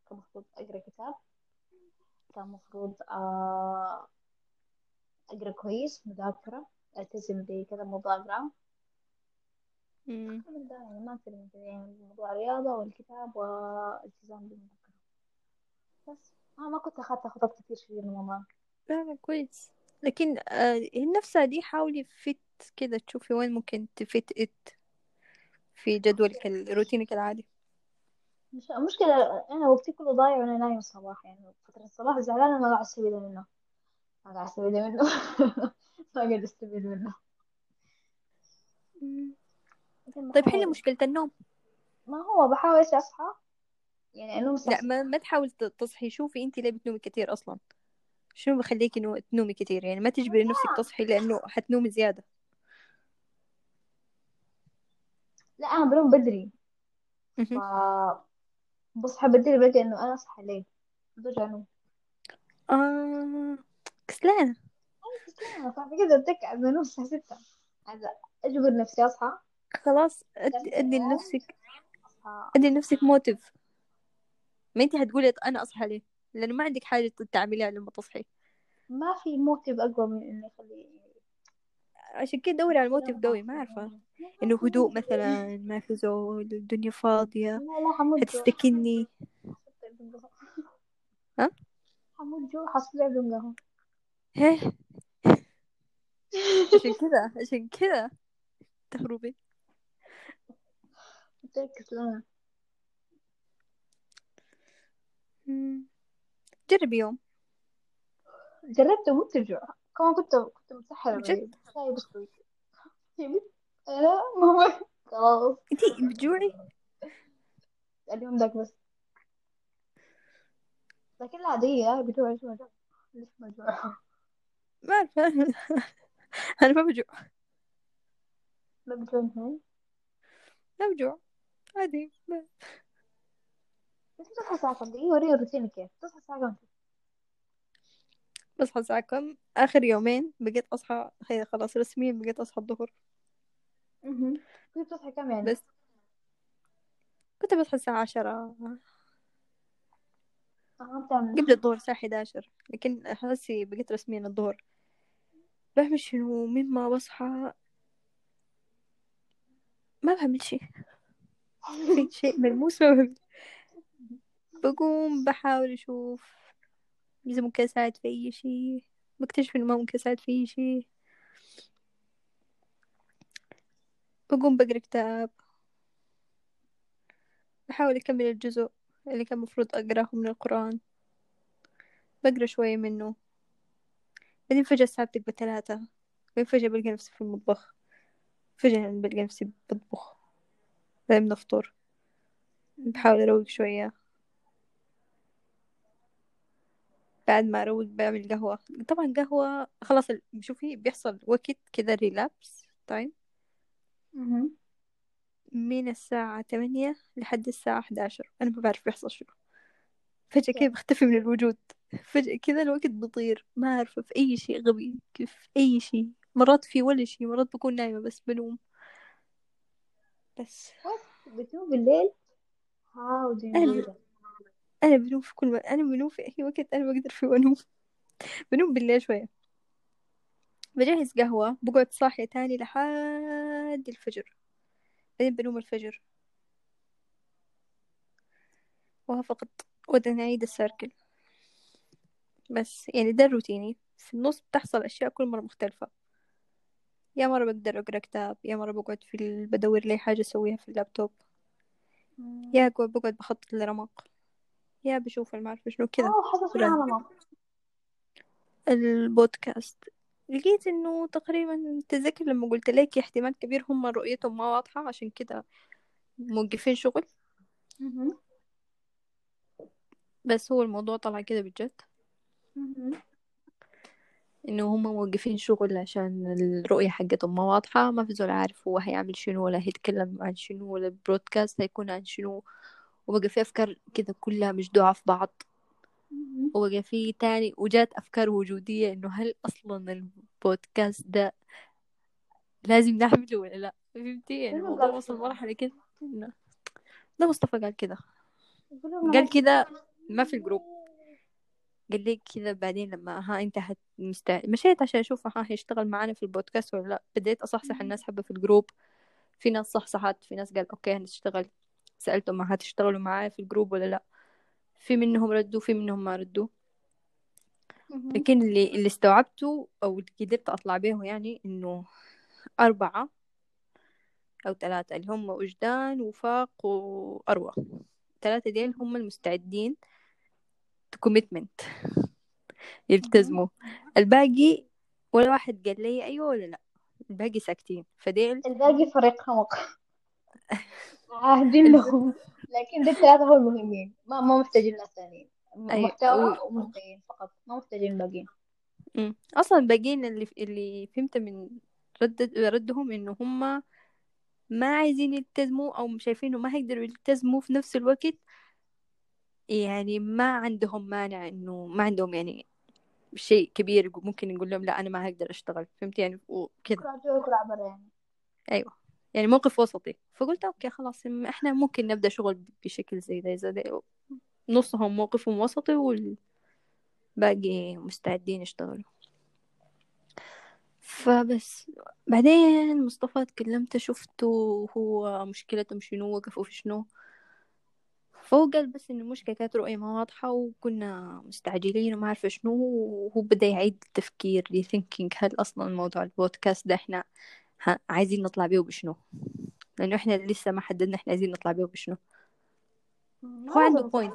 Speaker 2: كان المفروض أقرأ كتاب كان المفروض آه أقرأ كويس مذاكرة ألتزم بكذا موضوع. من ده يعني ما أكثر من كذا يعني موضوع الرياضة والكتاب والالتزام بالمذاكرة. بس أنا ما كنت أخذت خطط كتير في
Speaker 1: لا لا كويس. لكن آه هي نفسها دي حاولي fit كده تشوفي وين ممكن ت fit it في جدولك الروتينك العادي.
Speaker 2: مش المشكلة أنا وقتي كله ضايع وأنا نايم الصباح يعني فترة الصباح زعلانة ما قاعد أستفيد منه. ما قاعد أستفيد منه. (laughs) ما قاعد أستفيد منه.
Speaker 1: طيب حلي مشكلة النوم.
Speaker 2: ما هو بحاول إيش أصحى يعني أنوم
Speaker 1: لا ما, ما تحاول ت- تصحي. شوفي انت ليه بتنومي كتير أصلا. شنو بخليكي نو... تنومي كتير؟ يعني ما تجبري نفسك تصحي لأنه حتنومي زيادة.
Speaker 2: لا أنا بنوم بدري. ف. بصحى بدري بلقى إنه أنا أصحى ليه برجع أنوم
Speaker 1: آه كسلانة.
Speaker 2: كسلانة فعشان كده بتك عايزة أنوم الساعة ستة. أجبر نفسي أصحى.
Speaker 1: خلاص
Speaker 2: النوم.
Speaker 1: لنفسك أدي لنفسك motive. ما انت هتقولي أنا أصحى ليه لأنه ما عندك حاجة تعمليها لما تصحي.
Speaker 2: ما في motive أقوى من إنه يخلي
Speaker 1: عشان كده دوري على ال motive قوي ما عارفة إنه هدوء مثلا ما في زول الدنيا فاضية. هتستكني ها؟
Speaker 2: حمود جو حصل لهم قهوة
Speaker 1: هيه عشان كذا عشان كذا تهربي
Speaker 2: متأكد لنا.
Speaker 1: جربي يوم.
Speaker 2: جربت ومو ترجع. كمان كنت كنت متسحرة
Speaker 1: جد؟
Speaker 2: أنا ماما خلاص.
Speaker 1: انتي بتجوعي
Speaker 2: اليوم ذاك بس. لكن العادية بجوع إيش ما جوع ليش ما جوع
Speaker 1: ما أعرف. (laughs) أنا ما بجوع.
Speaker 2: ما بجوع
Speaker 1: لا بجوع. عادي. ما-
Speaker 2: بس تصحى الساعة كم دقيقة وريني روتينك كيف تصحى الساعة كم
Speaker 1: بصحى الساعة كم آخر يومين بقيت أصحى هي خلاص رسميا بقيت أصحى الظهر.
Speaker 2: كنت تصحى كم يعني؟
Speaker 1: بس. كنت بصحى الساعة عشرة.
Speaker 2: بتعمل.
Speaker 1: قبل الظهر الساعة 11 لكن هسي بقيت رسميا الظهر. بعمل شنو؟ من ما بصحى. ما بعمل شيء. (laughs) شيء ملموس ما بعمل بقوم بحاول أشوف. إذا ممكن أساعد في أي شيء. بكتشف إنه ما ممكن أساعد في أي شيء. بقوم بقرأ كتاب. بحاول أكمل الجزء اللي كان مفروض أقرأه من القرآن. بقرأ شوية منه. بعدين فجأة الساعة بتقبل ثلاثة. بعدين فجأة بلقى نفسي في المطبخ. فجأة بلقى نفسي بطبخ. بعدين بنفطر. بحاول أروق شوية. بعد ما أروق بعمل قهوة. طبعا قهوة خلاص ال- شوفي بيحصل وقت كذا ريلابس تايم
Speaker 2: مهم.
Speaker 1: من الساعة تمانية لحد الساعة 11 أنا ما بعرف بيحصل شنو. فجأة كذا بختفي من الوجود. فجأة كذا الوقت بيطير. ما أعرف في أي شيء غبي كيف أي شيء. مرات في ولا شيء مرات بكون نايمة بس بنوم. بس.
Speaker 2: بتنوم بالليل؟ هاو دي
Speaker 1: أنا أنا بنوم في كل وقت أنا بنوم في أي وقت أنا بقدر فيه وأنوم. بنوم بالليل شوية. بجهز قهوة بقعد صاحية تاني لحد الفجر. بعدين بنوم الفجر. وها فقط. وبعدين نعيد السيركل. بس يعني ده روتيني. في النص بتحصل أشياء كل مرة مختلفة. يا مرة بقدر أقرأ كتاب يا مرة بقعد في ال... بدور لي حاجة أسويها في اللابتوب. يا بقعد بخطط لرمق. يا بشوف المعرفة شنو كذا.
Speaker 2: حسب
Speaker 1: البودكاست. لقيت إنه تقريبا تذكر لما قلت لك احتمال كبير هم رؤيتهم ما واضحة عشان كده موقفين شغل. بس هو الموضوع طلع كده بجد. إنه هم موقفين شغل عشان الرؤية حقتهم ما واضحة ما في زول عارف هو هيعمل شنو ولا هيتكلم عن شنو ولا البرودكاست هيكون عن شنو. وبقى في أفكار كده كلها مجدوعة في بعض. وبقى في تاني وجات أفكار وجودية إنه هل أصلا البودكاست ده لازم نعمله ولا لأ؟ فهمتي؟ يعني
Speaker 2: فيلم
Speaker 1: الموضوع وصل. مرحلة كده إنه ده مصطفى قال كده. قال كده ما في الجروب. قال لي كذا بعدين لما ها أنت هت مستع... مشيت عشان أشوف ها هيشتغل معانا في البودكاست ولا لأ. بديت أصحصح الناس حبة في الجروب. في ناس صحصحت في ناس قال okay هنشتغل. سألتهم هتشتغلوا معايا في الجروب ولا لأ. في منهم ردوا في منهم ما ردوا. لكن اللي اللي استوعبته أو اللي قدرت أطلع به يعني إنه أربعة أو ثلاثة اللي هم وجدان وفاق واروى ثلاثة ديل هم المستعدين commitment يلتزموا. الباقي ولا واحد قال لي أيوه ولا لأ. الباقي ساكتين. فديل
Speaker 2: الباقي فريق حمق (laughs) عاهدين لهم. لكن دي الثلاثة هو المهمين. ما ما محتاجين ناس ثانيين
Speaker 1: أي،
Speaker 2: محتوى
Speaker 1: و-
Speaker 2: ومحتويين فقط. ما محتاجين الباقيين.
Speaker 1: أصلا الباقيين اللي اللي فهمت من رد ردهم إنه هم ما عايزين يلتزموا أو شايفينه ما هيقدروا يلتزموا في نفس الوقت يعني ما عندهم مانع إنه ما عندهم يعني شيء كبير ممكن نقول لهم لا أنا ما هقدر أشتغل. فهمت يعني؟ وكذا.
Speaker 2: عبرة يعني.
Speaker 1: أيوة. يعني موقف وسطي. فقلت أوكي خلاص إحنا ممكن نبدأ شغل بشكل زي ده ده نصهم موقفهم وسطي والباقي مستعدين يشتغلوا. فبس. بعدين مصطفى تكلمت شفته هو مشكلتهم شنو وقفوا في شنو. فهو قال بس إن المشكلة كانت رؤية ما واضحة وكنا مستعجلين وما عارفة شنو وهو بدأ يعيد التفكير rethinking هل أصلا موضوع البودكاست ده إحنا عايزين نطلع بيه بشنو لأنه إحنا لسه ما حددنا إحنا عايزين نطلع بيه بشنو هو عنده point.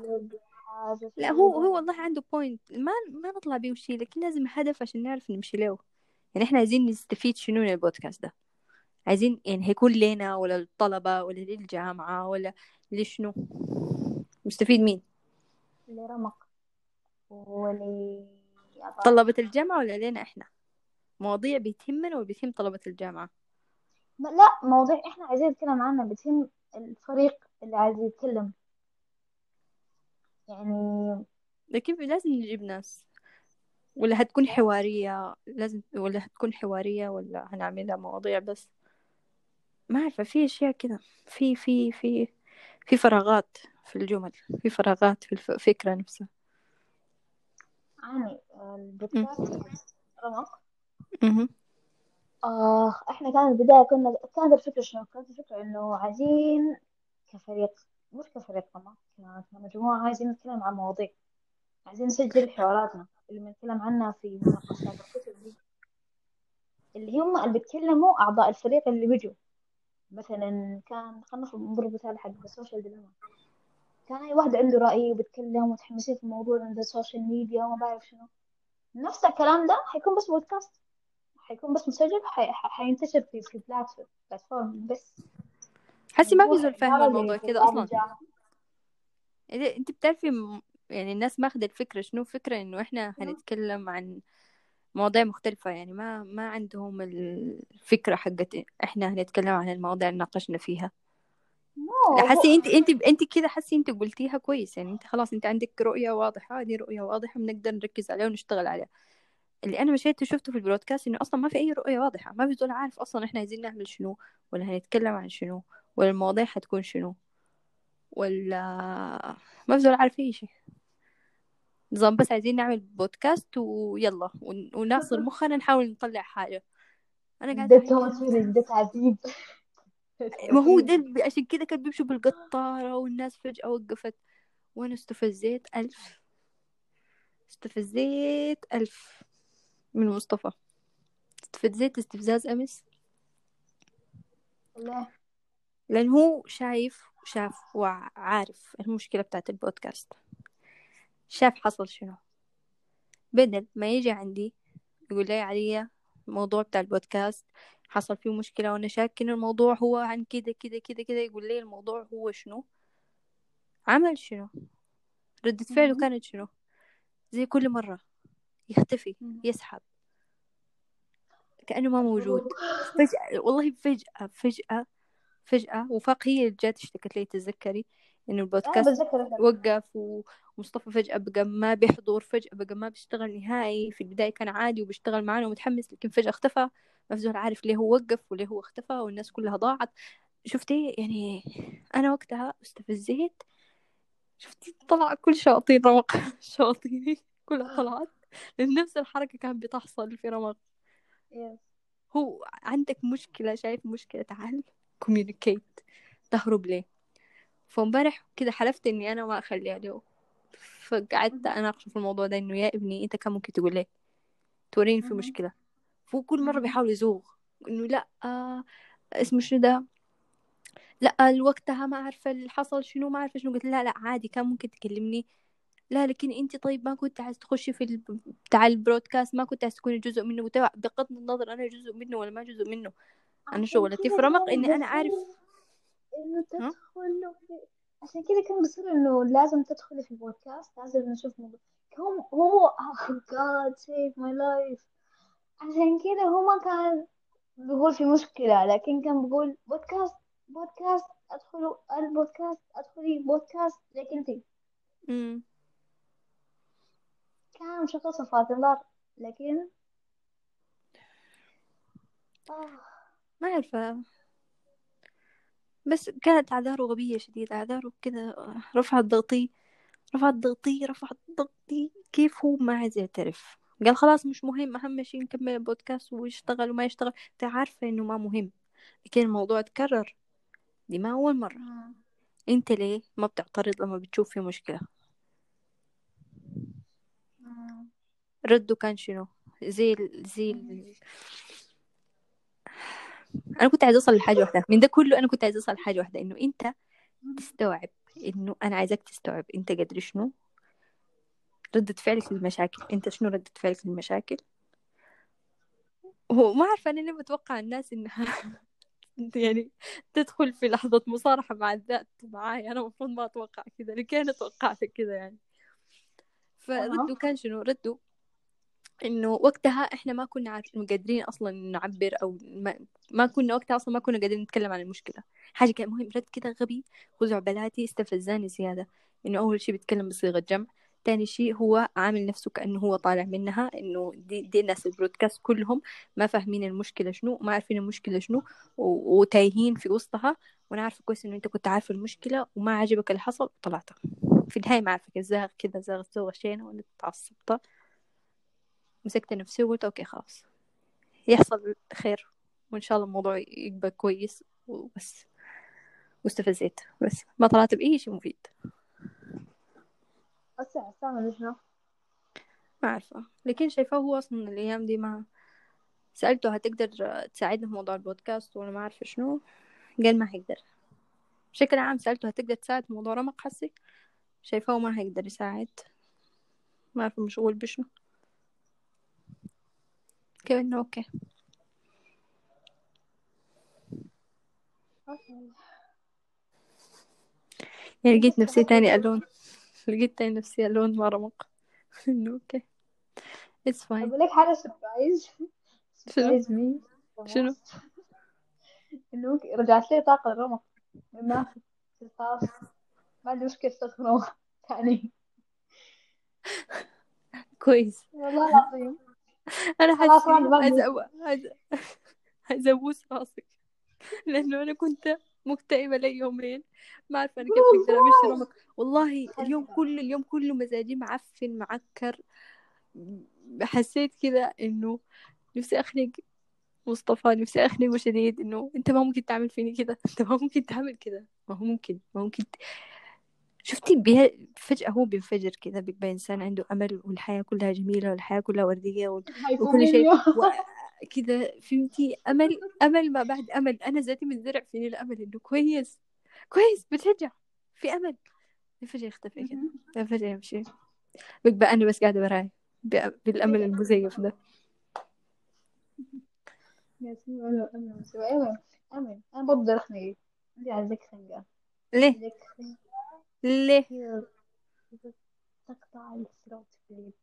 Speaker 1: لا هو هو والله عنده point ما ما نطلع بيه وشي لكن لازم هدف عشان نعرف نمشي له. يعني إحنا عايزين نستفيد شنو من البودكاست ده؟ عايزين يعني هيكون لينا ولا للطلبة ولا للجامعة ولا لشنو؟ مستفيد مين؟
Speaker 2: لرمق. ولي
Speaker 1: طلبة الجامعة ولا لينا إحنا؟ مواضيع بتهمنا ولا بتهم طلبة الجامعة.
Speaker 2: لا مواضيع إحنا عايزين نتكلم عنها بتهم الفريق اللي عايز يتكلم. يعني
Speaker 1: لكن لازم نجيب ناس. ولا هتكون حوارية لازم ولا هتكون حوارية ولا هنعملها مواضيع بس. ما عارفة في أشياء كده. في في في في فراغات في الجمل. في فراغات في الف- الفكرة نفسها.
Speaker 2: يعني البودكاست حق رمق. آه إحنا كانت البداية كنا كانت الفكرة شنو؟ كانت الفكرة إنه عايزين كفريق مش كفريق طبعا كمجموعة عايزين نتكلم عن مواضيع عايزين نسجل حواراتنا اللي بنتكلم عنها في مناقشات الكتب دي. اللي هم اللي بيتكلموا أعضاء الفريق اللي بيجوا. مثلا كان خلينا نضرب مثال حق ال social dilemma كان أي واحد عنده رأي وبيتكلم ومتحمسين في الموضوع عند ال social media وما بعرف شنو. نفس الكلام ده حيكون بس بودكاست حيكون بس مسجل حي... حينتشر في في platform بس.
Speaker 1: حسي ما في زول فاهم الموضوع كده
Speaker 2: الجامعة
Speaker 1: إذا أنت بتعرفي يعني الناس ماخذة الفكرة شنو؟ فكرة إنه إحنا هنتكلم عن مواضيع مختلفة. يعني ما ما عندهم الفكرة حقت إحنا هنتكلم عن المواضيع اللي ناقشنا فيها. حسي أنت أنت أنت كده حسي أنت قلتيها كويس. يعني أنت خلاص أنت عندك رؤية واضحة. دي رؤية واضحة بنقدر نركز عليها ونشتغل عليها. اللي أنا مشيت وشفته في البرودكاست إنه أصلا ما في أي رؤية واضحة ما في زول عارف أصلا إحنا عايزين نعمل شنو ولا هنتكلم عن شنو ولا المواضيع حتكون شنو ولا ما في زول عارف أي شيء. نظام بس عايزين نعمل بودكاست ويلا ون- ونعصر مخنا نحاول نطلع حاجة. أنا قاعدة
Speaker 2: ده توتر ده تعذيب.
Speaker 1: ما هو (laughs) ده عشان كده كانوا بيمشوا بالقطارة والناس فجأة وقفت. وأنا استفزيت ألف. استفزيت ألف. من مصطفى. استفزيت استفزاز أمس؟
Speaker 2: لا
Speaker 1: لأن هو شايف وشاف وعارف المشكلة بتاعت البودكاست. شاف حصل شنو. بدل ما يجي عندي يقول لي عليا الموضوع بتاع البودكاست حصل فيه مشكلة وأنا شاك إن الموضوع هو عن كده كده كده كده يقول لي الموضوع هو شنو. عمل شنو. ردة فعله. كانت شنو. زي كل مرة. يختفي. يسحب. كأنه ما موجود. (laughs) فجأة والله فجأة فجأة فجأة. وفاق هي اللي جات اشتكت لي تتذكري؟ إنه
Speaker 2: أنا
Speaker 1: البودكاست
Speaker 2: هذا.
Speaker 1: وقف ومصطفى فجأة بقى ما بيحضر فجأة بقى ما بيشتغل نهائي. في البداية كان عادي وبيشتغل معانا ومتحمس لكن فجأة اختفى. ما في زول عارف ليه هو وقف وليه هو اختفى والناس كلها ضاعت. شفتي؟ يعني أنا وقتها استفزيت. شفتي؟ طلع كل شياطين رمق (laughs) شياطيني كلها طلعت. لأن (laughs) نفس الحركة كانت بتحصل في رمق
Speaker 2: Yes.
Speaker 1: هو عندك مشكلة شايف مشكلة تعال communicate تهرب ليه؟ فامبارح كده حلفت إني أنا ما اخليها له فقعدت أناقشه في الموضوع ده إنه يا ابني أنت كان ممكن تقول ليه توريني في
Speaker 2: مهم.
Speaker 1: مشكلة. فهو كل مرة
Speaker 2: مهم.
Speaker 1: بيحاول يزوغ. إنه لأ آه اسمه شنو ده؟ لأ وقتها ما عارفة اللي حصل شنو ما عارفة شنو. قلت لا لا عادي كان ممكن تكلمني. لا لكن انت طيب ما كنت عايز تخشي في ال... بتاع البرودكاست ما كنت عايز تكوني جزء منه بغض النظر أنا جزء منه ولا ما جزء منه.
Speaker 2: أنا
Speaker 1: شغلتي في رمق إني
Speaker 2: أنا إنه
Speaker 1: ها؟
Speaker 2: تدخل عشان كده كان بيصير إنه لازم تدخلي في البودكاست لازم نشوف موضوع هو oh God save my life. عشان كده هو ما كان بيقول في مشكلة لكن كان بيقول بودكاست بودكاست أدخلوا البودكاست أدخلي بودكاست ليك انتي كان مشغل صفات النار لكن آه.
Speaker 1: ما عارفة بس كانت أعذاره غبية شديدة أعذاره كذا رفعت ضغطي رفعت ضغطي رفعت ضغطي كيف هو ما عايز يعترف؟ قال خلاص مش مهم أهم شيء نكمل البودكاست ويشتغل وما يشتغل. أنت عارفة إنه ما مهم. لكن الموضوع تكرر. دي ما أول مرة. أنت ليه ما بتعترض لما بتشوف في مشكلة؟ رده كان شنو زي ال... زي ال... أنا كنت عايزة أوصل لحاجة واحدة. من ده كله أنا كنت عايزة أوصل لحاجة واحدة إنه أنت تستوعب إنه أنا عايزك تستوعب. أنت قدر شنو؟ ردة فعلك للمشاكل. أنت شنو ردة فعلك للمشاكل؟ هو ما عارفة أنا ليه بتوقع الناس إنها (laughs) يعني تدخل في لحظة مصارحة مع الذات. معاي أنا المفروض ما أتوقع كذا لكن أنا توقعت كذا يعني. فرده كان شنو؟ رده إنه وقتها إحنا ما كنا قادرين أصلا نعبر أو ما, ما كنا وقتها أصلا ما كنا قادرين نتكلم عن المشكلة. حاجة كان مهم رد كده غبي خزعبلاتي استفزاني زيادة إنه أول شيء بيتكلم بصيغة جمع تاني شيء هو عامل نفسه كأنه هو طالع منها إنه دي, دي الناس البرودكاست كلهم ما فاهمين المشكلة شنو ما عارفين المشكلة شنو وتايهين في وسطها وأنا عارفة كويس إنه أنت كنت عارف المشكلة وما عجبك اللي حصل وطلعت في النهاية ما عارفة زاغ كذا زاغ زوغ شينا وأنا تعصبت مسكت نفسي وقلت okay خلاص. يحصل خير وإن شاء الله الموضوع يبقى كويس وبس. واستفزيت بس. ما طلعت بأي شيء مفيد.
Speaker 2: هسه تعمل شنو؟
Speaker 1: ما عارفة. لكن شايفاه هو أصلا الأيام دي ما سألته هتقدر تساعدنا في موضوع البودكاست وأنا ما عارفة شنو؟ قال ما هيقدر. بشكل عام سألته هتقدر تساعد في موضوع رمق حسي؟ شايفاه ما هيقدر يساعد. ما عارفة مشغول بشنو. كيف إنه okay يعني لقيت نفسي تاني alone لقيت تاني نفسي alone ما رمق. إنه (laughs) okay. It's fine.
Speaker 2: أقول لك حاجة surprise سربرايز مي
Speaker 1: شنو؟
Speaker 2: إنه رجعت لي طاقة الرمق ما في خلاص ما عندي مشكلة استخدمه ثاني (laughs) (laughs)
Speaker 1: كويس.
Speaker 2: والله العظيم.
Speaker 1: أنا
Speaker 2: خلاص
Speaker 1: أبوس راسك. لأنه أنا كنت مكتئبة لي يومين. ما عارفة أنا كيف أقدر أمشي رمق والله اليوم كله اليوم كله مزاجي معفن معكر. حسيت كذا إنه نفسي أخنق مصطفى نفسي أخنقه شديد إنه أنت ما ممكن تعمل فيني كذا أنت ما ممكن تعمل كذا ما هو ممكن ما ممكن. شفتي بيه... فجأة هو بينفجر كذا بيبقى إنسان عنده أمل والحياة كلها جميلة والحياة كلها وردية. وكل شيء و... كذا فهمتي أمل أمل ما بعد أمل أنا ذاتي متزرع فيني الأمل إنه كويس كويس بتشجع في أمل فجأة يختفي كذا فجأة يمشي بقى أنا بس قاعدة براي ب... بالأمل المزيف ده
Speaker 2: أيوة أمل أنا برضه أخنق عندي عايزك خنقة
Speaker 1: ليه ليه؟
Speaker 2: تقطع الصراط في اليد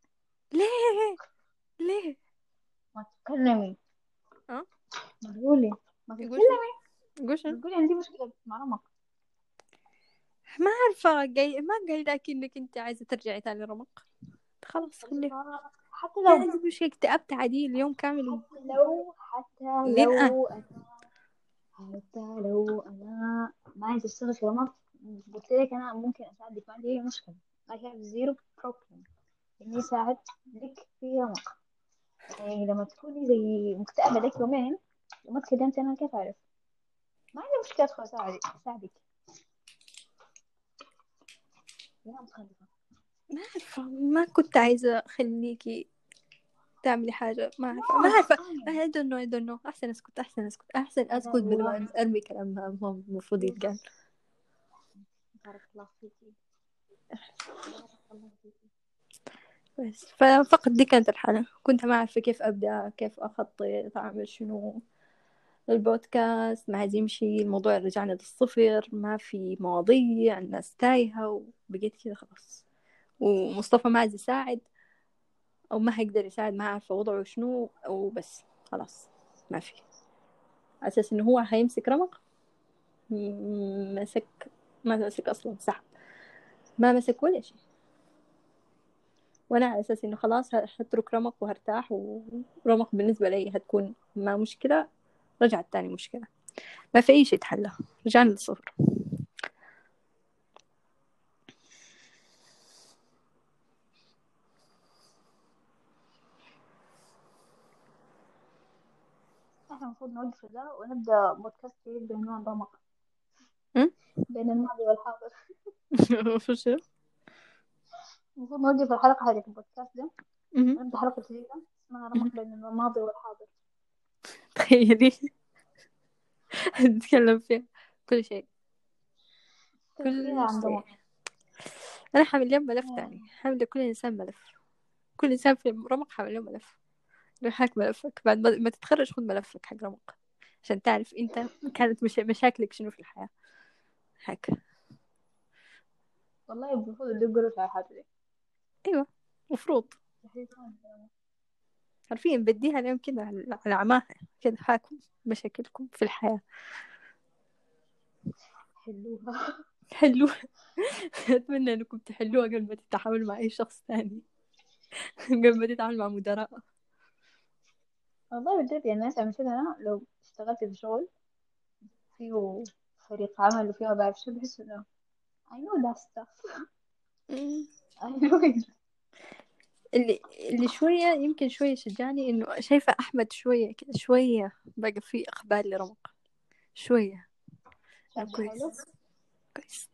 Speaker 1: ليه؟ ليه؟
Speaker 2: ما تتكلمي.
Speaker 1: أه؟
Speaker 2: ما تقولي. ما تتكلمي.
Speaker 1: قول شنو؟
Speaker 2: تقولي عندي مشكلة مع رمق
Speaker 1: ما عارفة جاي ما قايلة إنك أنت عايزة ترجعي تاني رمق. خلاص خليه
Speaker 2: حتى لو
Speaker 1: عندي مشكلة اكتئبت عادي اليوم كامل.
Speaker 2: حتى لو حتى لو أنا حتى لو أنا ما عايزة أشتغل في رمض قلت لك أنا ممكن أساعدك ما عندي أي مشكلة. I have zero problem. إني أساعد لك في رمق يعني لما تكوني زي مكتئبة لك يومين وما تكلمتي أنا كيف أعرف ما عندي مشكلة أساعدك يا متخلفة
Speaker 1: ما عارفة. ما كنت عايزة أخليكي تعملي حاجة. ما عارفة. ما عارفة. I don't know. I don't know. أحسن أسكت. أحسن أسكت. أحسن أسكت ما أرمي كلام ما المفروض يتقال.
Speaker 2: بارك الله
Speaker 1: بس. ففقط دي كانت الحالة. كنت ما أعرف كيف أبدأ كيف أخطط أعمل شنو. البودكاست ما عاد يمشي الموضوع رجعنا للصفر ما في مواضيع الناس تايهة وبقيت كذا خلاص. ومصطفى ما عاد يساعد أو ما هيقدر يساعد ما عارفة وضعه شنو وبس. خلاص. ما في. أساس إنه هو هيمسك رمق؟ مسك ما مسك أصلا سحب. ما مسك ولا شيء. وأنا على أساس إنه خلاص هترك رمق وهرتاح ورمق بالنسبة لي هتكون ما مشكلة. رجعت تاني مشكلة. ما في أي شيء تحلى رجعنا للصفر.
Speaker 2: إحنا المفروض نوقف ده ونبدأ بودكاست جديد بعنوان رمق. بين الماضي والحاضر. (laughs)
Speaker 1: شو؟
Speaker 2: المفروض نوقف الحلقة هذه البودكاست ده.
Speaker 1: مهم.
Speaker 2: ونبدأ حلقة جديدة اسمها رمق بين الماضي والحاضر.
Speaker 1: تخيلي. نتكلم فيها. كل شيء. كل شيء أنا حامل اليوم ملف تاني حامل لكل إنسان ملف كل إنسان في رمق حامل له ملف روح هاك ملفك بعد ما ما تتخرج خذ ملفك حق رمق. عشان تعرف أنت كانت مش... مشاكلك شنو في الحياة. هاك
Speaker 2: والله المفروض يدقوا في الحاجة دي
Speaker 1: أيوة مفروض. عارفين بديها اليوم كذا على على عماها كذا هاكم مشاكلكم في الحياة.
Speaker 2: حلوها.
Speaker 1: حلوها. أتمنى أنكم تحلوها قبل ما تتعاملوا مع أي شخص ثاني. قبل ما تتعامل مع مدراء.
Speaker 2: والله بجد يعني مثلا مثلا لو اشتغلت في شغل فيه فريق عمل وفيه ما بعرف شو بحس إنه I know that stuff. (laughs) I know it.
Speaker 1: اللي اللي شوية يمكن شوية شجعني إنه شايفة أحمد شوية كذا شوية بقى في إقبال لرمق. شوية. كويس. كويس.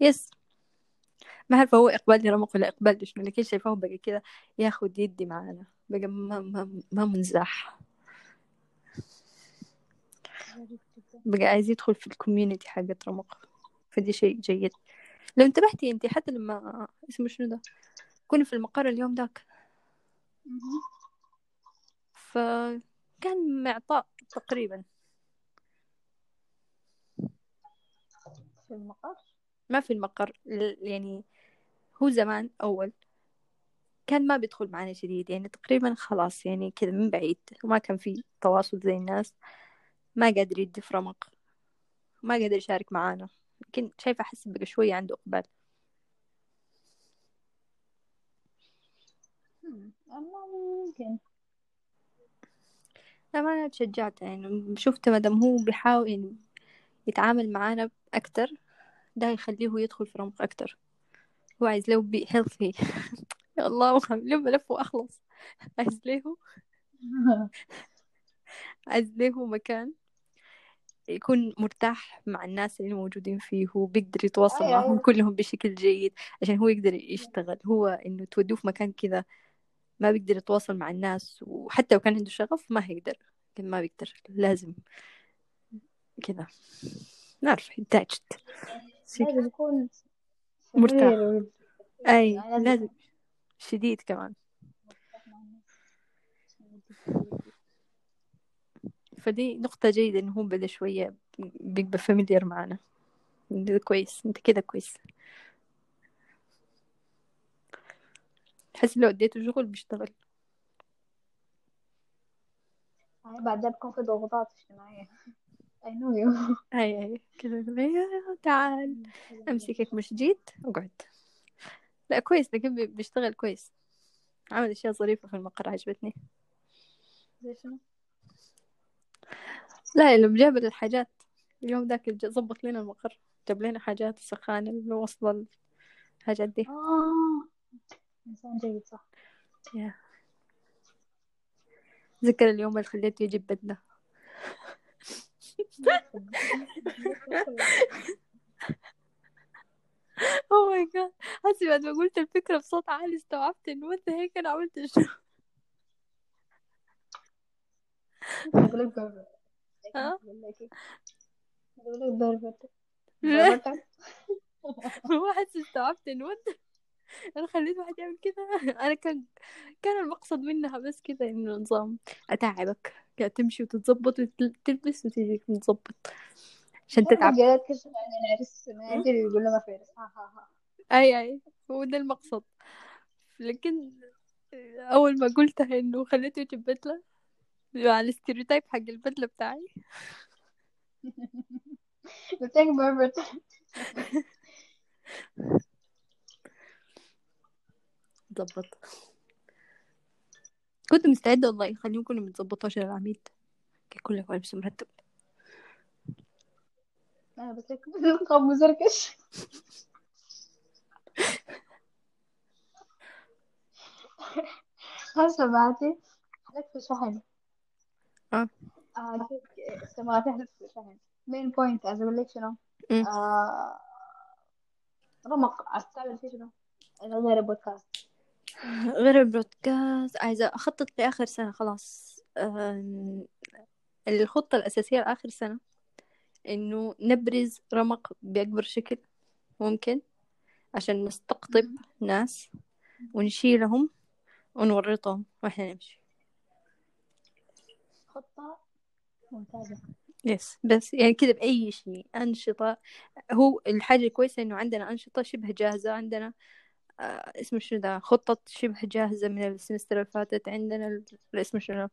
Speaker 1: يس ما عارفة هو إقبال لرمق ولا إقبال لشنو؟ لكن شايفاه بقى كذا ياخد يدي معانا. بقى ما ما ما منزاح
Speaker 2: غريب جدا
Speaker 1: بقى عايز يدخل في الكوميونتي حقت رمق. فدي شيء جيد. لو انتبهتي انتي حتى لما اسمه شنو ده؟ كنا في المقر اليوم ذاك. فكان معطاء تقريبا.
Speaker 2: في المقر؟
Speaker 1: ما في المقر. يعني هو زمان أول. كان ما بيدخل معنا جديد يعني تقريبا خلاص يعني كذا من بعيد. وما كان في تواصل زي الناس. ما قادر يدي في رمق. ما قادر يشارك معانا. لكن شايفة أحس بقى شوية عنده إقبال.
Speaker 2: والله يمكن
Speaker 1: لا ما أنا تشجعت يعني شفت مادام هو بيحاول يعني يتعامل معانا أكتر ده يخليه يدخل في رمق أكتر. هو عايز له بي هيلثي (laughs) يا الله له ملف وأخلص. (laughs) عايز له (laughs) عايز له مكان. يكون مرتاح مع الناس اللي موجودين فيه وبيقدر يتواصل
Speaker 2: أي
Speaker 1: معهم
Speaker 2: أي
Speaker 1: كلهم بشكل جيد عشان هو يقدر يشتغل. هو إنه تودوه في مكان كذا ما بيقدر يتواصل مع الناس وحتى لو كان عنده شغف ما هيقدر لكن ما بيقدر لازم كذا. نعرف
Speaker 2: لازم يكون
Speaker 1: مرتاح. أي
Speaker 2: يعني لازم
Speaker 1: شديد كمان
Speaker 2: مرتاح مع الناس عشان يديك
Speaker 1: فدي نقطة جيدة إنه هو بدأ شوية بيبقى فاميليار معنا. ده كويس أنت كده كويس. تحس لو اديته شغل بيشتغل.
Speaker 2: بعدها بكون في ضغوطات اجتماعية. I know you.
Speaker 1: أي أي. كده يقول لي، "يا تعال. أمسكك مش جيت. أقعد. لا كويس لكن بي- بيشتغل كويس. عمل أشياء ظريفة في المقر عجبتني.
Speaker 2: زي شنو؟
Speaker 1: لا اللي جاب الحاجات اليوم ذاك ظبط لنا المقر جاب لنا حاجات السخانة اللي وصل الحاجات دي.
Speaker 2: آه. إنسان جيد صح.
Speaker 1: يا. ذكر اليوم اللي خليته يجيب بدلة اوه ماي جاد حسي بعد ما قلت الفكرة بصوت عالي استوعبت إنه انت هيك أنا عملت شنو
Speaker 2: لك إيه؟
Speaker 1: هو حسي استوعبت انت أنا خليت واحد يعمل كذا أنا كان كان المقصد منها بس كذا إنه نظام أتعبك. كده تمشي وتتظبط وتلبس وتيجي متظبط. عشان تتعب.
Speaker 2: الرجالات كيف يعني العرس ما يدري يقول له ما في عرس ها ها ها.
Speaker 1: أي أي. هو ده المقصد. لكن أول ما قلتها إنه خليته يجيب بدلة على الاستيريوتايب حق البدلة بتاعي. (laughs)
Speaker 2: لك بيرفكت
Speaker 1: ظبط. كنت مستعدة والله. يخليهم كلهم يتظبطوا عشان العميد. كان كله لبس مرتب.
Speaker 2: أنا بس نقاب مزركش هسه بعتي. حلقت في شحن.
Speaker 1: آه.
Speaker 2: آه سمعت حلقت في شحن مين بوينت أقول لك شنو. آه رمق. أستعمل فيه شنو؟ غير البودكاست.
Speaker 1: غير البودكاست. عايزة أخطط لآخر سنة خلاص. الخطة الأساسية لآخر سنة إنه نبرز رمق بأكبر شكل ممكن عشان نستقطب ناس ونشيلهم ونورطهم وإحنا نمشي.
Speaker 2: خطة ممتازة.
Speaker 1: yes بس يعني كذا بأي شيء أنشطة. هو الحاجة الكويسة إنه عندنا أنشطة شبه جاهزة عندنا آه اسمه شنو ده خطة شبه جاهزة من ال semester اللي فاتت. عندنا ال- اسمه شنو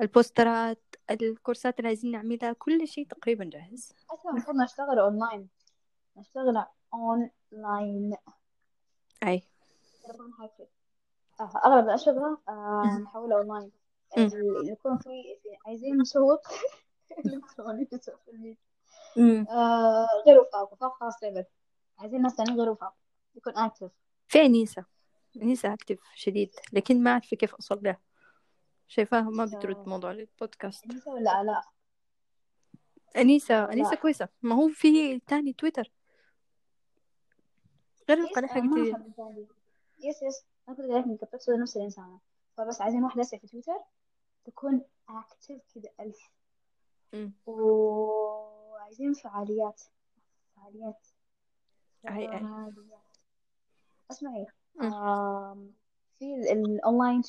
Speaker 1: ال poster ات الكورسات اللي عايزين نعملها كل شيء تقريبا جاهز.
Speaker 2: أصلا المفروض نشتغل أونلاين نشتغل أونلاين
Speaker 1: أي.
Speaker 2: تليفون hybrid آه، أغلب الأشغلة آه، نحولها. اللي يكون في عايزين نسوق. (laughs) إلكتروني في ال social
Speaker 1: media.
Speaker 2: آه، غير وفاق. وفاق خاص level عايزين ناس تانيين غير وفاق. يكون active
Speaker 1: في أنيسة أنيسة active شديد. لكن ما أعرف كيف أوصل لها. شايفاها ما بترد موضوع البودكاست.
Speaker 2: أنيسة ولا آلاء
Speaker 1: أنيسة
Speaker 2: ولا
Speaker 1: أنيسة كويسة. ما هو في تاني تويتر. غير القناة حقتي.
Speaker 2: yes yes. أنا كنت إنك بتقصد نفس الإنسانة. فبس عايزين واحدة في تويتر. تكون active كذا ألف. وعايزين فعاليات. فعاليات. فعاليات. اسمعي في ال- الأونلاين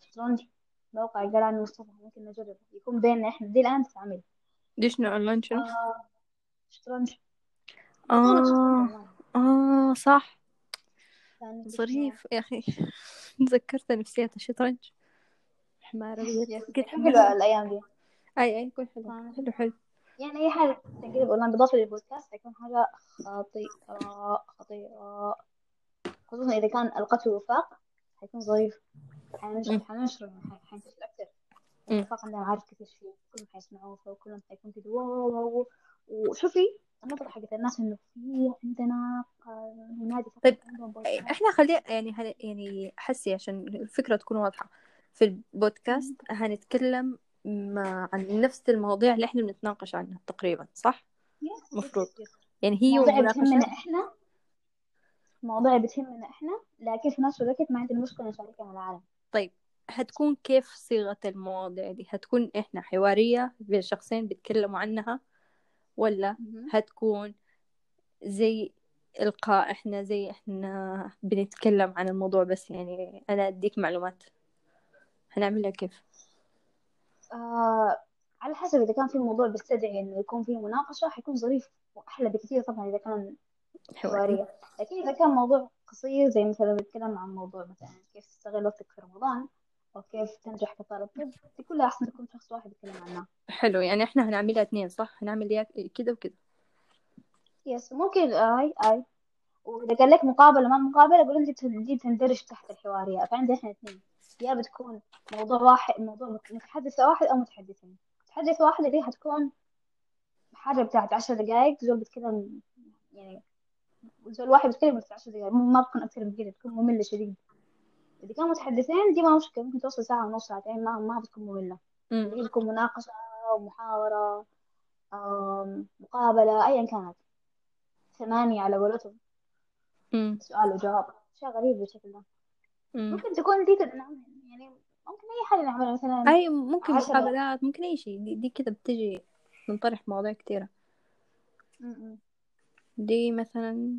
Speaker 2: شطرنج موقع قال عنه مصطفى؟ ممكن نجرب يكون بيننا إحنا. دي الآن تتعمل
Speaker 1: دي شنو أونلاين شنو؟
Speaker 2: آه شطرنج.
Speaker 1: آه آه صح. ظريف يا أخي. (laughs) تذكرت نفسية الشطرنج؟ حمارة (laughs)
Speaker 2: كان حلوة الأيام دي.
Speaker 1: أي أي يكون حلو.
Speaker 2: كان
Speaker 1: حلو حلو.
Speaker 2: يعني أي حاجة تنقلب أونلاين بالإضافة للبودكاست حيكون حاجة خطيرة خطيرة خصوصا إذا كان ألقته وفاق حيكون ظريف. حننشر
Speaker 1: أمم.
Speaker 2: حننشر يعني ح- حينتشر أكثر. الوفاق عندنا معارف كثير فيه كلهم حيسمعوه فكلهم حيكون كده واو واو وشوفي النظرة حقت الناس إنه في عندنا آه، نادي
Speaker 1: طيب
Speaker 2: ثقافي عندهم بودكاست.
Speaker 1: إحنا خلي يعني. يعني حسي عشان الفكرة تكون واضحة. في البودكاست هنتكلم مع عن نفس المواضيع اللي إحنا بنتناقش عنها تقريبا صح؟ مفروض. يعني هي
Speaker 2: مواضيع بتهمنا إحنا مواضيع بتهمنا إحنا لكن في نفس الوقت ما عندنا مشكلة نشاركها مع العالم.
Speaker 1: طيب هتكون كيف صيغة المواضيع دي؟ هتكون إحنا حوارية بين شخصين بيتكلموا عنها ولا. هتكون زي إلقاء إحنا زي إحنا بنتكلم عن الموضوع بس؟ يعني أنا أديك معلومات. هنعملها كيف؟
Speaker 2: آه على حسب إذا كان في موضوع بيستدعي إنه يكون فيه مناقشة حيكون ظريف وأحلى بكثير طبعا إذا كان
Speaker 1: حواري
Speaker 2: حوارية لكن إذا كان موضوع قصير زي مثلا بنتكلم عن موضوع مثلا كيف تستغل وقتك في رمضان أو كيف تنجح كطالب طب دي كلها أحسن تكون شخص واحد يتكلم عنها.
Speaker 1: حلو يعني إحنا هنعملها اتنين صح؟ هنعمل كده وكده.
Speaker 2: يس ممكن آي آي. وإذا قال لك مقابلة ما مقابلة قول أنت بت- دي تندرج تحت الحوارية. فعندي إحنا اثنين. يا بتكون موضوع واحد موضوع متحدث واحد أو متحدثين. متحدث واحدة دي حتكون حاجة بتاعت عشر دقايق زول بيتكلم يعني زول واحد بيتكلم بس عشر دقايق ما بتكون أكثر من كده بتكون مملة شديد. إذا كانوا متحدثين دي ما مشكلة ممكن توصل ساعة ونص ساعتين ما ما بتكون مملة. هي بتكون مناقشة أو محاورة أو مقابلة أيا كانت. ثمانية على قولتهم. سؤال وجواب. شيء غريب بالشكل ده. ممكن تكون دي نعم، يعني ممكن أي حاجة نعملها مثلا
Speaker 1: أي ممكن مقابلات ممكن أي شيء. دي, دي كده بتجي نطرح مواضيع كتيرة.
Speaker 2: م-م.
Speaker 1: دي مثلا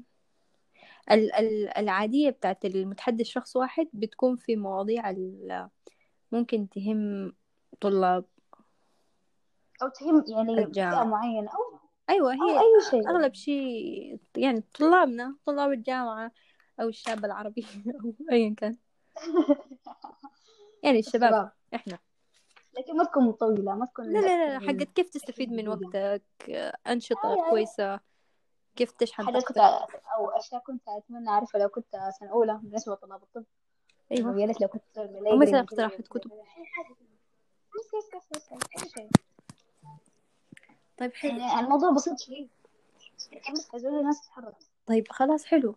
Speaker 1: ال ال العادية بتاعت المتحدث شخص واحد بتكون في مواضيع ال- ممكن تهم طلاب.
Speaker 2: أو تهم يعني فئة معينة أو
Speaker 1: أيوة
Speaker 2: أو
Speaker 1: هي
Speaker 2: أي شيء.
Speaker 1: أغلب شيء يعني طلابنا طلاب الجامعة أو الشاب العربي (laughs) أو أيا كان. (laughs) يعني الشباب
Speaker 2: الشباب
Speaker 1: إحنا.
Speaker 2: لكن ما تكون طويلة ما تكون
Speaker 1: لا لا لا
Speaker 2: من
Speaker 1: حقت كيف تستفيد من وقتك أنشطة
Speaker 2: أي أي
Speaker 1: كويسة؟ كيف تشحن
Speaker 2: حاجات كنت
Speaker 1: طاقتك
Speaker 2: أو أشياء كنت أتمنى أعرفها لو كنت سنة أولى بالنسبة لطلاب الطب. إنه
Speaker 1: أيوة
Speaker 2: يا ريت لو كنت
Speaker 1: ومثلا
Speaker 2: من كده.
Speaker 1: اقتراحات كتب. طيب حلو.
Speaker 2: يعني الموضوع بسيط شوي. بس الناس تتحرك.
Speaker 1: طيب خلاص حلو.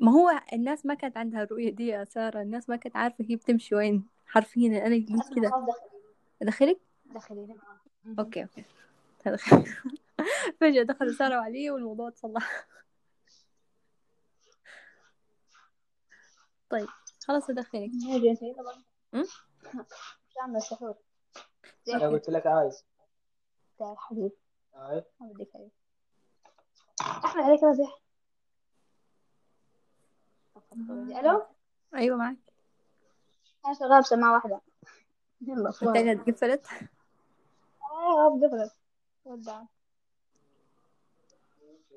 Speaker 1: ما هو الناس ما كانت عندها الرؤية دي يا سارة. الناس ما كانت عارفة هي بتمشي وين. حرفيا أنا قلت
Speaker 2: اسمع
Speaker 1: كذا
Speaker 2: خلاص دخلي
Speaker 1: أدخلك
Speaker 2: دخلي
Speaker 1: okay okay. هدخل. (laughs) فجأة دخلوا سارة وعلي والموضوع تصلح طيب خلاص؟
Speaker 2: مش السحور
Speaker 3: أنا قلت لك عايز.
Speaker 2: تعال حبيبي. أحمد عليك رازح ألو
Speaker 1: أيوة معك
Speaker 2: أنا شغال بسماعة واحدة. يلا
Speaker 1: الثانية
Speaker 2: صور
Speaker 1: قفلت؟
Speaker 2: آه قفلت. ودع.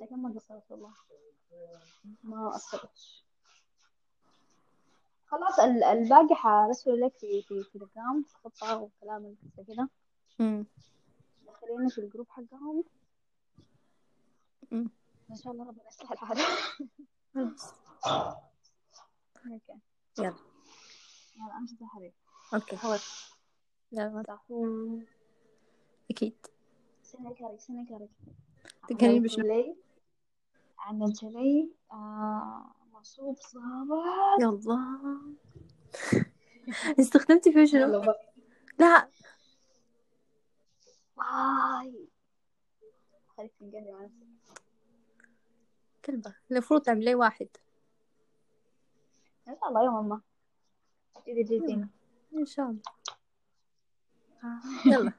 Speaker 2: لكن ما قصرت والله. ما قصرتش. خلاص ال- الباقي حرسله لك في في تليجرام خطة وكلام زي كده. دخلينا في ال group
Speaker 1: حقهم.
Speaker 2: إن شاء الله ربنا يصلح الحال. (laughs) okay.
Speaker 1: يلا.
Speaker 2: يلا أمشي يا حبيبي.
Speaker 1: okay. يلا.
Speaker 2: تعرفون
Speaker 1: أكيد.
Speaker 2: سنة كاري سنة كاري
Speaker 1: تكلمي بشنو؟
Speaker 2: لي عملت لي آه مصوب صابة
Speaker 1: يلا استخدمتي فيه شنو. لا.
Speaker 2: واي. خليك تنقلي مع نفسك
Speaker 1: كلبة. المفروض تعملي واحد.
Speaker 2: شاء الله يوم ما. تجي تجي
Speaker 1: إن شاء الله آه. يلا